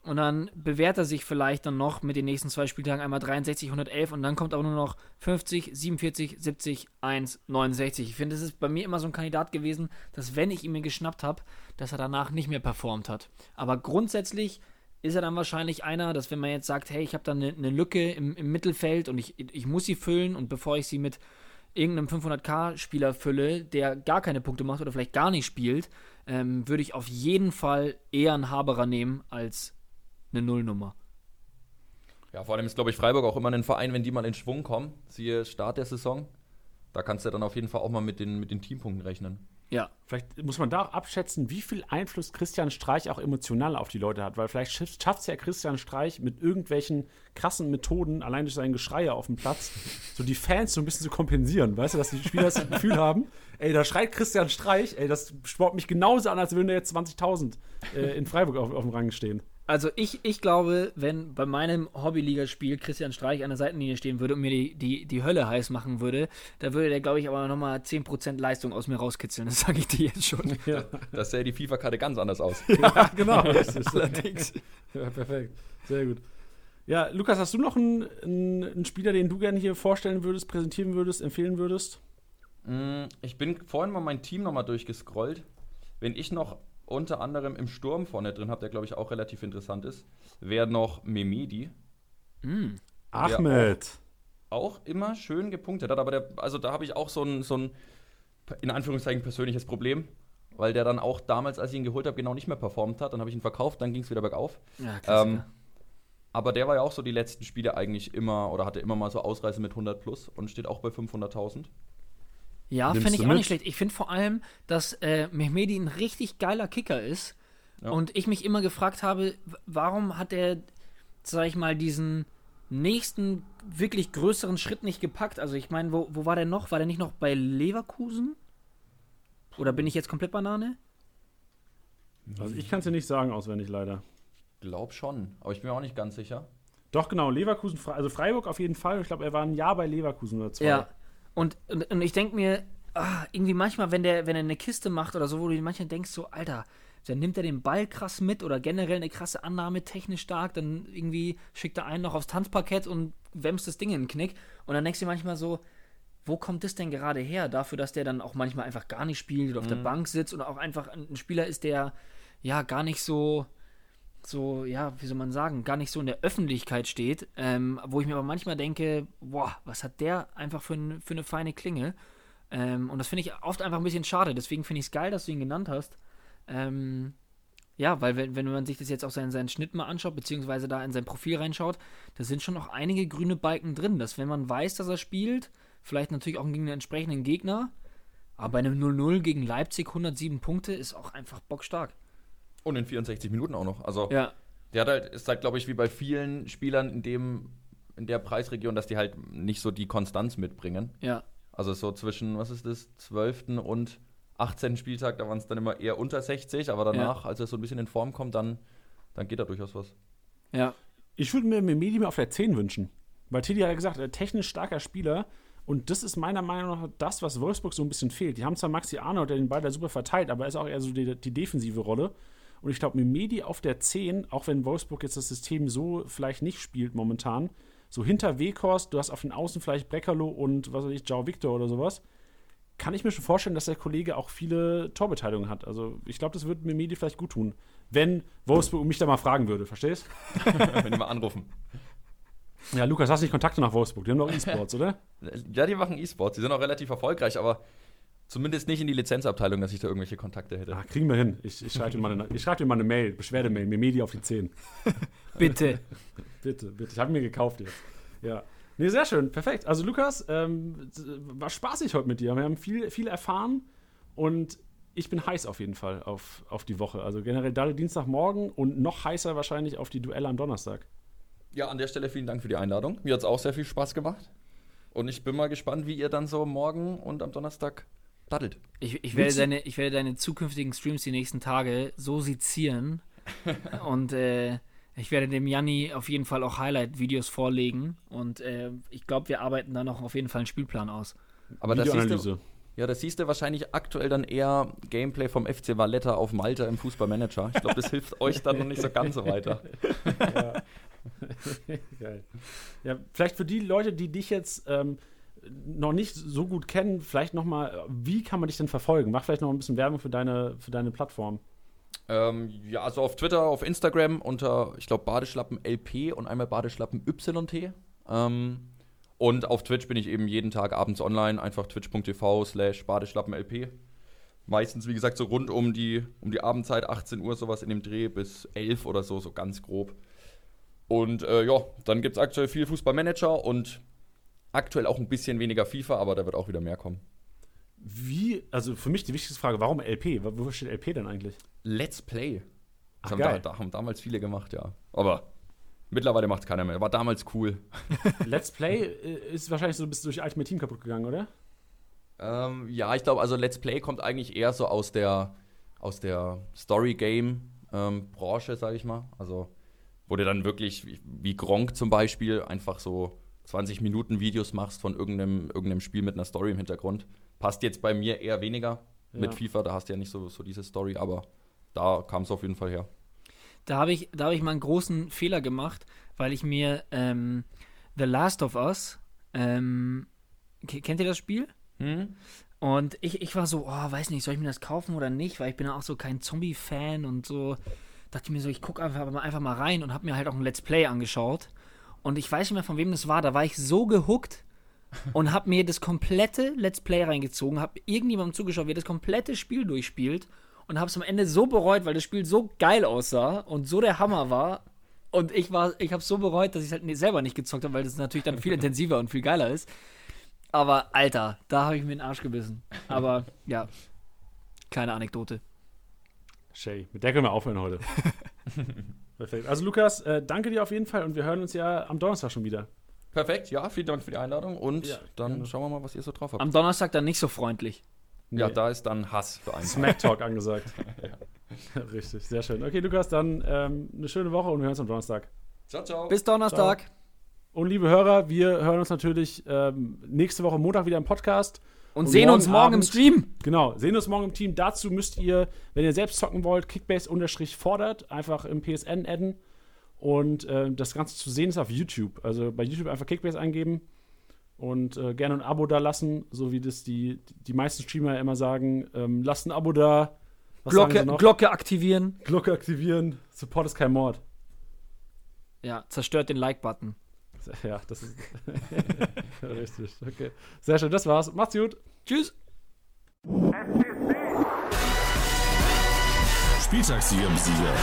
Und dann bewährt er sich vielleicht dann noch mit den nächsten zwei Spieltagen einmal 63, 111 und dann kommt aber nur noch 50, 47, 70, 1, 69. Ich finde, es ist bei mir immer so ein Kandidat gewesen, dass wenn ich ihn mir geschnappt habe, dass er danach nicht mehr performt hat. Aber grundsätzlich ist er dann wahrscheinlich einer, dass wenn man jetzt sagt, hey, ich habe da eine, eine Lücke im, im Mittelfeld und ich, ich muss sie füllen und bevor ich sie mit irgendeinem 500k-Spieler fülle, der gar keine Punkte macht oder vielleicht gar nicht spielt, ähm, würde ich auf jeden Fall eher einen Haberer nehmen als eine Nullnummer. Ja, vor allem ist, glaube ich, Freiburg auch immer ein Verein, wenn die mal in Schwung kommen, siehe Start der Saison, da kannst du dann auf jeden Fall auch mal mit den, mit den Teampunkten rechnen. Ja. Vielleicht muss man da auch abschätzen, wie viel Einfluss Christian Streich auch emotional auf die Leute hat, weil vielleicht schafft es ja Christian Streich mit irgendwelchen krassen Methoden, allein durch sein Geschrei auf dem Platz, so die Fans so ein bisschen zu kompensieren, weißt du, dass die Spieler das Gefühl haben, ey, da schreit Christian Streich, ey, das spornt mich genauso an, als würden da jetzt 20.000 äh, in Freiburg auf, auf dem Rang stehen. Also ich, ich glaube, wenn bei meinem Hobbyligaspiel Christian Streich an der Seitenlinie stehen würde und mir die, die, die Hölle heiß machen würde, da würde der, glaube ich, aber nochmal 10% Leistung aus mir rauskitzeln. Das sage ich dir jetzt schon. Ja. Das sähe die FIFA-Karte ganz anders aus. ja, genau. Das ist allerdings. Ja, perfekt. Sehr gut. Ja, Lukas, hast du noch einen, einen, einen Spieler, den du gerne hier vorstellen würdest, präsentieren würdest, empfehlen würdest? Mm, ich bin vorhin mal mein Team nochmal durchgescrollt. Wenn ich noch unter anderem im Sturm vorne drin habe, der glaube ich auch relativ interessant ist, wäre noch Memedi. Mm. Ahmed. Auch, auch, immer schön gepunktet hat, aber der, also da habe ich auch so ein, so ein, in Anführungszeichen, persönliches Problem, weil der dann auch damals, als ich ihn geholt habe, genau nicht mehr performt hat. Dann habe ich ihn verkauft, dann ging es wieder bergauf. Ja, ähm, aber der war ja auch so die letzten Spiele eigentlich immer oder hatte immer mal so Ausreise mit 100 plus und steht auch bei 500.000. Ja, finde ich auch mit? nicht schlecht. Ich finde vor allem, dass äh, Mehmedi ein richtig geiler Kicker ist. Ja. Und ich mich immer gefragt habe, warum hat er, sag ich mal, diesen nächsten wirklich größeren Schritt nicht gepackt? Also ich meine, wo, wo war der noch? War der nicht noch bei Leverkusen? Oder bin ich jetzt komplett Banane? Also ich kann es dir nicht sagen auswendig leider. Glaub schon, aber ich bin mir auch nicht ganz sicher. Doch, genau, Leverkusen, also Freiburg auf jeden Fall. Ich glaube, er war ein Jahr bei Leverkusen oder zwei. Ja, und, und, und ich denke mir, ah, irgendwie manchmal, wenn der, wenn er eine Kiste macht oder so, wo du manchmal denkst, so, Alter, dann nimmt er den Ball krass mit oder generell eine krasse Annahme, technisch stark, dann irgendwie schickt er einen noch aufs Tanzparkett und wämst das Ding in den Knick. Und dann denkst du manchmal so, wo kommt das denn gerade her? Dafür, dass der dann auch manchmal einfach gar nicht spielt oder auf mhm. der Bank sitzt oder auch einfach ein Spieler ist, der ja gar nicht so, so, ja, wie soll man sagen, gar nicht so in der Öffentlichkeit steht, ähm, wo ich mir aber manchmal denke, boah, was hat der einfach für, ein, für eine feine Klinge? Ähm, und das finde ich oft einfach ein bisschen schade. Deswegen finde ich es geil, dass du ihn genannt hast. Ähm, ja, weil wenn, wenn man sich das jetzt auch seinen, seinen Schnitt mal anschaut, beziehungsweise da in sein Profil reinschaut, da sind schon noch einige grüne Balken drin, dass wenn man weiß, dass er spielt, vielleicht natürlich auch gegen einen entsprechenden Gegner, aber bei einem 0-0 gegen Leipzig 107 Punkte ist auch einfach bockstark. Und in 64 Minuten auch noch. Also, ja. der hat halt, ist halt, glaube ich, wie bei vielen Spielern in dem, in der Preisregion, dass die halt nicht so die Konstanz mitbringen. Ja. Also so zwischen, was ist das, 12. und 18. Spieltag, da waren es dann immer eher unter 60, aber danach, ja. als er so ein bisschen in Form kommt, dann, dann geht da durchaus was. Ja. Ich würde mir Medi auf der 10 wünschen. Weil Teddy hat ja gesagt, ein technisch starker Spieler. Und das ist meiner Meinung nach das, was Wolfsburg so ein bisschen fehlt. Die haben zwar Maxi Arnold, der den Ball da super verteilt, aber er ist auch eher so die, die defensive Rolle. Und ich glaube, Mimedi auf der 10, auch wenn Wolfsburg jetzt das System so vielleicht nicht spielt momentan, so hinter Weghorst, du hast auf den Außen vielleicht Breckerlo und was weiß ich, Jao Victor oder sowas, kann ich mir schon vorstellen, dass der Kollege auch viele Torbeteiligungen hat. Also ich glaube, das würde Mimedi vielleicht gut tun, wenn Wolfsburg mich da mal fragen würde, verstehst? wenn die mal anrufen. Ja, Lukas, hast du nicht Kontakte nach Wolfsburg? Die haben doch E-Sports, oder? Ja, die machen E-Sports. Die sind auch relativ erfolgreich, aber Zumindest nicht in die Lizenzabteilung, dass ich da irgendwelche Kontakte hätte. Ah, kriegen wir hin. Ich, ich schreibe dir, mal eine, schreib dir mal eine Mail, Beschwerdemail, mir Medi auf die 10. bitte. bitte, bitte. Ich habe mir gekauft jetzt. Ja. Nee, sehr schön. Perfekt. Also, Lukas, ähm, war spaßig heute mit dir. Wir haben viel, viel erfahren und ich bin heiß auf jeden Fall auf, auf die Woche. Also generell da Dienstagmorgen und noch heißer wahrscheinlich auf die Duelle am Donnerstag. Ja, an der Stelle vielen Dank für die Einladung. Mir hat es auch sehr viel Spaß gemacht. Und ich bin mal gespannt, wie ihr dann so morgen und am Donnerstag daddelt. Ich, ich, werde deine, ich werde deine zukünftigen Streams die nächsten Tage so sezieren und äh, ich werde dem Janni auf jeden Fall auch Highlight-Videos vorlegen und äh, ich glaube, wir arbeiten da noch auf jeden Fall einen Spielplan aus. Aber das siehst du, ja, das siehst du wahrscheinlich aktuell dann eher Gameplay vom FC Valletta auf Malta im Fußballmanager. Ich glaube, das hilft euch dann noch nicht so ganz so weiter. ja. Geil. Ja, vielleicht für die Leute, die dich jetzt ähm, noch nicht so gut kennen, vielleicht noch mal, wie kann man dich denn verfolgen? Mach vielleicht noch ein bisschen Werbung für deine, für deine Plattform. Ähm, ja, also auf Twitter, auf Instagram unter, ich glaube, Badeschlappen LP und einmal Badeschlappen YT. Ähm, und auf Twitch bin ich eben jeden Tag abends online, einfach twitch.tv slash Badeschlappen-LP. Meistens, wie gesagt, so rund um die, um die Abendzeit, 18 Uhr, sowas in dem Dreh, bis 11 oder so, so ganz grob. Und äh, ja, dann gibt es aktuell viel Fußballmanager und Aktuell auch ein bisschen weniger FIFA, aber da wird auch wieder mehr kommen. Wie, also für mich die wichtigste Frage, warum LP? Wofür steht LP denn eigentlich? Let's Play. Ach, Das haben, geil. da, da haben damals viele gemacht, ja. Aber mittlerweile macht es keiner mehr. War damals cool. Let's Play äh, ist wahrscheinlich so ein bisschen durch Ultimate Team kaputt gegangen, oder? Ähm, ja, ich glaube, also Let's Play kommt eigentlich eher so aus der, aus der Story-Game-Branche, sage ich mal. Also, wo du dann wirklich, wie, wie Gronk zum Beispiel, einfach so 20 Minuten Videos machst von irgendeinem, irgendeinem Spiel mit einer Story im Hintergrund. Passt jetzt bei mir eher weniger mit Ja. FIFA, da hast du ja nicht so, so diese Story, aber da kam es auf jeden Fall her. Da habe ich, da hab ich mal einen großen Fehler gemacht, weil ich mir ähm, The Last of Us, ähm, ke- kennt ihr das Spiel? Hm? Und ich, ich war so, oh, weiß nicht, soll ich mir das kaufen oder nicht, weil ich bin ja auch so kein Zombie-Fan und so. Dachte ich mir so, ich gucke einfach mal, einfach mal rein und habe mir halt auch ein Let's Play angeschaut. Und ich weiß nicht mehr, von wem das war. Da war ich so gehuckt und habe mir das komplette Let's Play reingezogen, habe irgendjemandem zugeschaut, wie er das komplette Spiel durchspielt und habe es am Ende so bereut, weil das Spiel so geil aussah und so der Hammer war. Und ich war, ich habe so bereut, dass ich es halt selber nicht gezockt habe, weil das natürlich dann viel intensiver und viel geiler ist. Aber Alter, da habe ich mir den Arsch gebissen. Aber ja, kleine Anekdote. Shay, mit der können wir aufhören heute. Perfekt. Also Lukas, äh, danke dir auf jeden Fall und wir hören uns ja am Donnerstag schon wieder. Perfekt, ja, vielen Dank für die Einladung und Ja, dann gerne. schauen wir mal, was ihr so drauf habt. Am Donnerstag dann nicht so freundlich. ja, Nee. da ist dann Hass für einen. Smack Talk angesagt. Richtig, sehr schön. Okay, Lukas, dann ähm, eine schöne Woche und wir hören uns am Donnerstag. Ciao, ciao. Bis Donnerstag. Und liebe Hörer, wir hören uns natürlich ähm, nächste Woche Montag wieder im Podcast. Und, Und sehen morgen uns morgen im Abend- Stream. Genau, sehen uns morgen im Team. Dazu müsst ihr, wenn ihr selbst zocken wollt, Kickbase-fordert, einfach im PSN adden. Und äh, das Ganze zu sehen ist auf YouTube. Also bei YouTube einfach Kickbase eingeben und äh, gerne ein Abo da lassen, so wie das die, die meisten Streamer immer sagen. Ähm, lasst ein Abo da. Was Glocke? Glocke aktivieren. Glocke aktivieren. Support ist kein Mord. Ja, zerstört den Like-Button. Ja, das ist richtig. Okay. Sehr schön, das war's. Macht's gut. Tschüss. Spieltagssieger Besieger.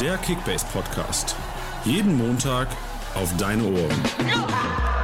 Der Kickbase Podcast. Jeden Montag auf deine Ohren.